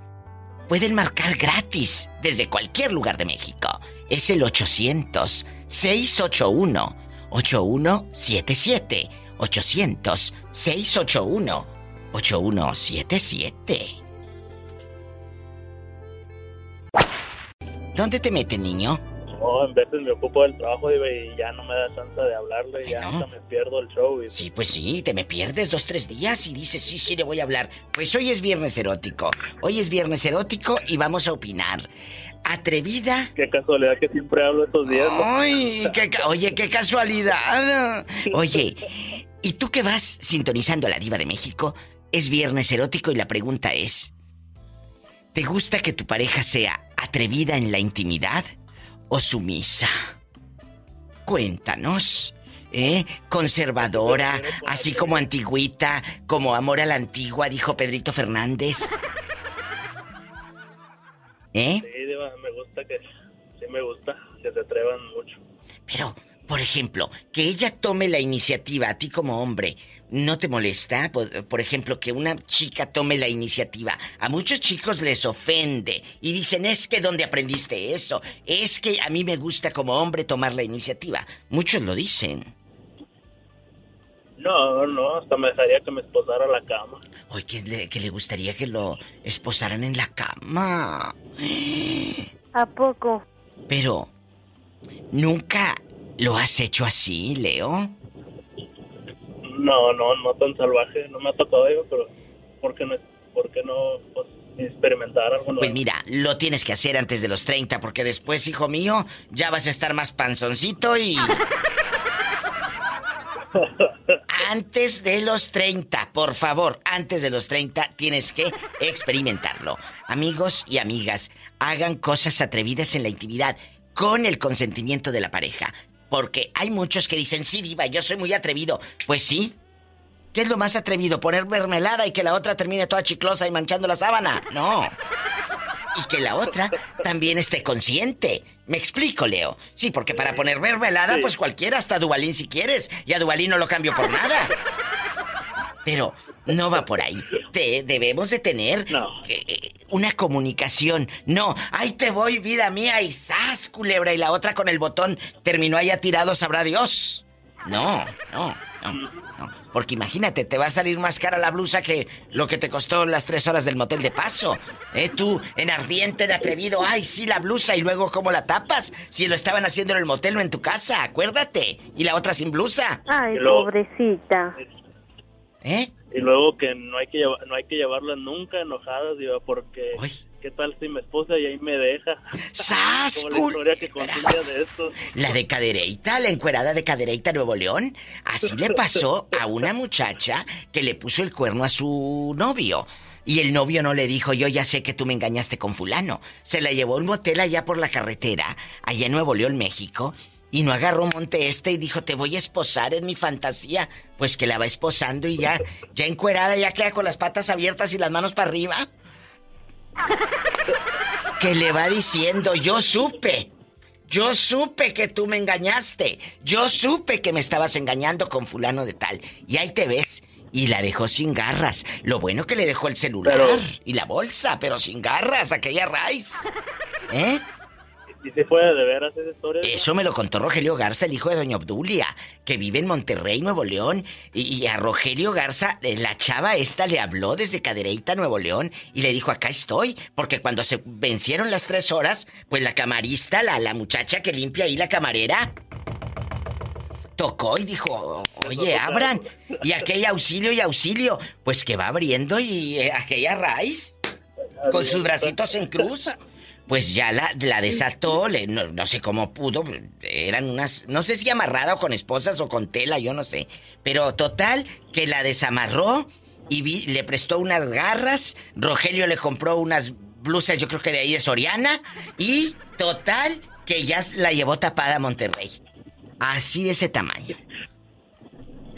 [SPEAKER 2] pueden marcar gratis desde cualquier lugar de México. Es el 800-681-8177. 800-681-8177. ¿Dónde te meten, niño?
[SPEAKER 20] No, en veces me ocupo del trabajo y ya no me da chance de hablarle, y ya hasta me pierdo el show. Y...
[SPEAKER 2] Sí, pues sí, te me pierdes dos, tres días y dices, sí, sí, le voy a hablar. Pues hoy es viernes erótico. Hoy es viernes erótico y vamos a opinar. Atrevida.
[SPEAKER 20] Qué casualidad que siempre hablo estos días. ¿no?
[SPEAKER 2] Ay, qué oye, qué casualidad. Oye, ¿y tú que vas sintonizando a la diva de México? Es viernes erótico y la pregunta es, ¿te gusta que tu pareja sea atrevida en la intimidad o sumisa? Cuéntanos. ¿Eh? Conservadora, así como antigüita, como amor a la antigua, dijo Pedrito Fernández. ¿Eh?
[SPEAKER 20] Sí, me gusta que... Sí me gusta que se atrevan mucho.
[SPEAKER 2] Pero, por ejemplo, que ella tome la iniciativa a ti como hombre, ¿no te molesta? Por, por ejemplo, que una chica tome la iniciativa. A muchos chicos les ofende y dicen, es que ¿dónde aprendiste eso? Es que a mí me gusta como hombre tomar la iniciativa. Muchos lo dicen.
[SPEAKER 20] No, no, hasta me dejaría que me esposara a la cama.
[SPEAKER 2] Oye, le, que le gustaría que lo esposaran en la cama.
[SPEAKER 18] ¿A poco?
[SPEAKER 2] Pero, ¿nunca lo has hecho así, Leo?
[SPEAKER 20] No, no, no tan salvaje, no me ha tocado digo, pero ¿por qué no, por qué no pues, experimentar algo nuevo?
[SPEAKER 2] Pues mira, lo tienes que hacer antes de los 30, porque después, hijo mío, ya vas a estar más panzoncito y... Antes de los 30, por favor, antes de los 30 tienes que experimentarlo. Amigos y amigas, hagan cosas atrevidas en la intimidad con el consentimiento de la pareja. Porque hay muchos que dicen, sí, diva, yo soy muy atrevido. Pues sí. ¿Qué es lo más atrevido? ¿Poner mermelada y que la otra termine toda chiclosa y manchando la sábana? No. Y que la otra también esté consciente. ¿Me explico, Leo? Sí, porque para poner mermelada, pues cualquiera, hasta Dubalín si quieres. Y a Dubalín no lo cambio por nada. Pero no va por ahí. Te- debemos de tener eh, eh, una comunicación. No, ahí te voy, vida mía, y ¡zas, culebra! Y la otra con el botón terminó allá tirado, sabrá Dios. No, no, no, no. Porque imagínate, te va a salir más cara la blusa que lo que te costó las tres horas del motel de paso. ¿Eh? Tú, en ardiente, en atrevido, ay, sí, la blusa, y luego, ¿cómo la tapas? Si lo estaban haciendo en el motel, no en tu casa, acuérdate. Y la otra sin blusa.
[SPEAKER 18] Ay, pobrecita.
[SPEAKER 2] ¿Eh?
[SPEAKER 20] Y luego que no hay que no hay que llevarlas nunca enojadas, digo, porque ¿qué tal si mi esposa y ahí me deja?
[SPEAKER 2] ¡Sas,
[SPEAKER 20] Como la historia que de esto.
[SPEAKER 2] La de Cadereyta, la encuerada de Cadereyta, Nuevo León. Así le pasó a una muchacha que le puso el cuerno a su novio. Y el novio no le dijo, yo ya sé que tú me engañaste con fulano. Se la llevó a un motel allá por la carretera, allá en Nuevo León, México. Y no agarró monte este y dijo, te voy a esposar en mi fantasía. Pues que la va esposando y ya, ya encuerada, ya queda con las patas abiertas y las manos para arriba. Que le va diciendo, yo supe. Yo supe que tú me engañaste. Yo supe que me estabas engañando con fulano de tal. Y ahí te ves. Y la dejó sin garras. Lo bueno que le dejó el celular y la bolsa, pero sin garras, aquella raíz. ¿Eh?
[SPEAKER 20] ¿Y si fue de veras esa historia?
[SPEAKER 2] Eso me lo contó Rogelio Garza, el hijo de Doña Obdulia, que vive en Monterrey, Nuevo León. Y, y a Rogelio Garza, eh, la chava esta le habló desde Cadereyta, Nuevo León, y le dijo, acá estoy. Porque cuando se vencieron las tres horas, pues la camarista, la, la muchacha que limpia ahí la camarera, tocó y dijo, oye, abran. Y aquella auxilio y auxilio, pues que va abriendo y eh, aquella raíz. con sus bracitos en cruz. Pues ya la, la desató, le- no, no sé cómo pudo, eran unas, no sé si amarrada o con esposas o con tela, yo no sé. Pero total, que la desamarró y vi- le prestó unas garras, Rogelio le compró unas blusas, yo creo que de ahí de Soriana, y total, que ya la llevó tapada a Monterrey. Así de ese tamaño.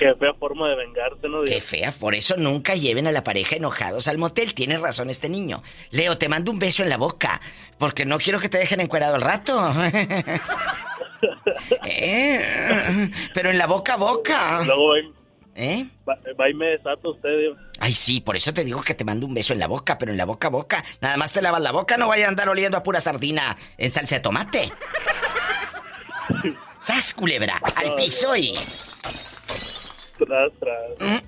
[SPEAKER 20] Qué fea forma de vengarte, ¿no?
[SPEAKER 2] Qué fea, por eso nunca lleven a la pareja enojados al motel. Tiene razón este niño. Leo, te mando un beso en la boca, porque no quiero que te dejen encuerado al rato. Eh, pero en la boca a boca.
[SPEAKER 20] Luego va, y-
[SPEAKER 2] ¿Eh?
[SPEAKER 20] va, va y me desata usted, Diva.
[SPEAKER 2] Ay, sí, por eso te digo que te mando un beso en la boca, pero en la boca a boca. Nada más te lavas la boca, no vaya a andar oliendo a pura sardina en salsa de tomate. ¡Sas, culebra! ¡Al piso y...
[SPEAKER 20] Tras, tras.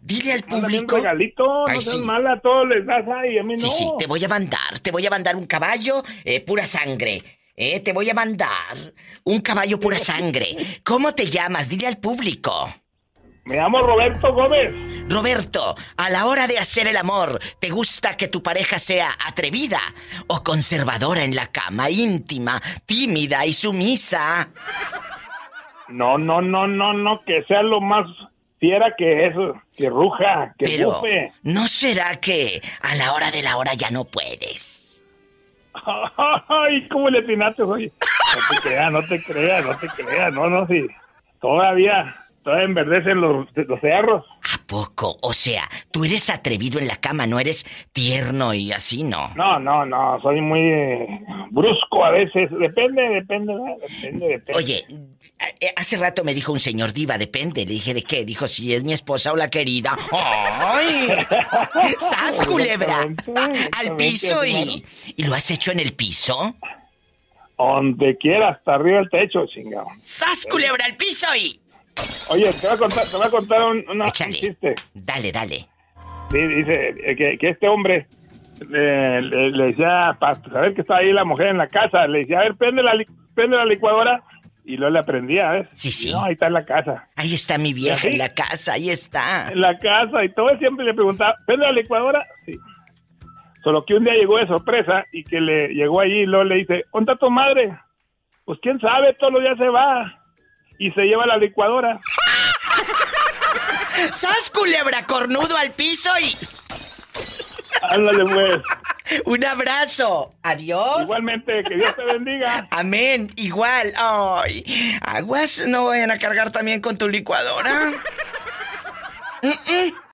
[SPEAKER 2] Dile al
[SPEAKER 21] Mándame un
[SPEAKER 2] público...
[SPEAKER 21] regalito,
[SPEAKER 2] Ay,
[SPEAKER 21] no seas
[SPEAKER 2] sí.
[SPEAKER 21] mala, a todos les das ahí, a mí no.
[SPEAKER 2] Sí, sí, te voy a mandar, te voy a mandar un caballo, eh, pura sangre. Eh, te voy a mandar un caballo pura sangre. ¿Cómo te llamas? Dile al público.
[SPEAKER 21] Me llamo Roberto Gómez.
[SPEAKER 2] Roberto, a la hora de hacer el amor, ¿te gusta que tu pareja sea atrevida o conservadora en la cama, íntima, tímida y sumisa?
[SPEAKER 21] No, no, no, no, no, que sea lo más fiera que eso, que ruja, que
[SPEAKER 2] Pero,
[SPEAKER 21] bufe.
[SPEAKER 2] ¿no será que a la hora de la hora ya no puedes?
[SPEAKER 21] Ay, ¿cómo le atinaste, oye? No te creas, no te creas, no te creas, no, no, sí. Todavía, todavía enverdecen los, los cerros.
[SPEAKER 2] ¿A poco? O sea, tú eres atrevido en la cama, no eres tierno y así, ¿no?
[SPEAKER 21] No, no, no, soy muy eh, brusco a veces. Depende, depende, depende, depende.
[SPEAKER 2] Oye, eh, hace rato me dijo un señor diva, depende. Le dije, ¿de qué? Dijo, si es mi esposa o la querida. ¡Ay! ¡Sas, culebra! Al piso y... ¿Y lo has hecho en el piso?
[SPEAKER 21] Donde quiera, hasta arriba del techo, chingado.
[SPEAKER 2] ¡Sas, culebra, al piso y...
[SPEAKER 21] Oye, te voy a contar, te voy a contar un, una- un chiste.
[SPEAKER 2] Dale, dale.
[SPEAKER 21] Sí, dice eh, que, que este hombre eh, le, le decía, para saber que estaba ahí la mujer en la casa, le decía, a ver, prende la, prende la licuadora. Y luego le aprendía, ¿ves?
[SPEAKER 2] Sí, sí.
[SPEAKER 21] No, ahí está en la casa.
[SPEAKER 2] Ahí está mi vieja en la casa, ahí está.
[SPEAKER 21] En la casa y todo, siempre le preguntaba, ¿prende la licuadora? Sí. Solo que un día llegó de sorpresa y que le llegó allí y luego le dice, ¿dónde está tu madre? Pues quién sabe, todos los días se va y se lleva la licuadora.
[SPEAKER 2] ¡Sas, culebra, cornudo al piso y...
[SPEAKER 21] Ándale, pues.
[SPEAKER 2] Un abrazo. Adiós.
[SPEAKER 21] Igualmente, que Dios te bendiga.
[SPEAKER 2] Amén. Igual. Ay, aguas, no vayan a cargar también con tu licuadora. Mm, mm.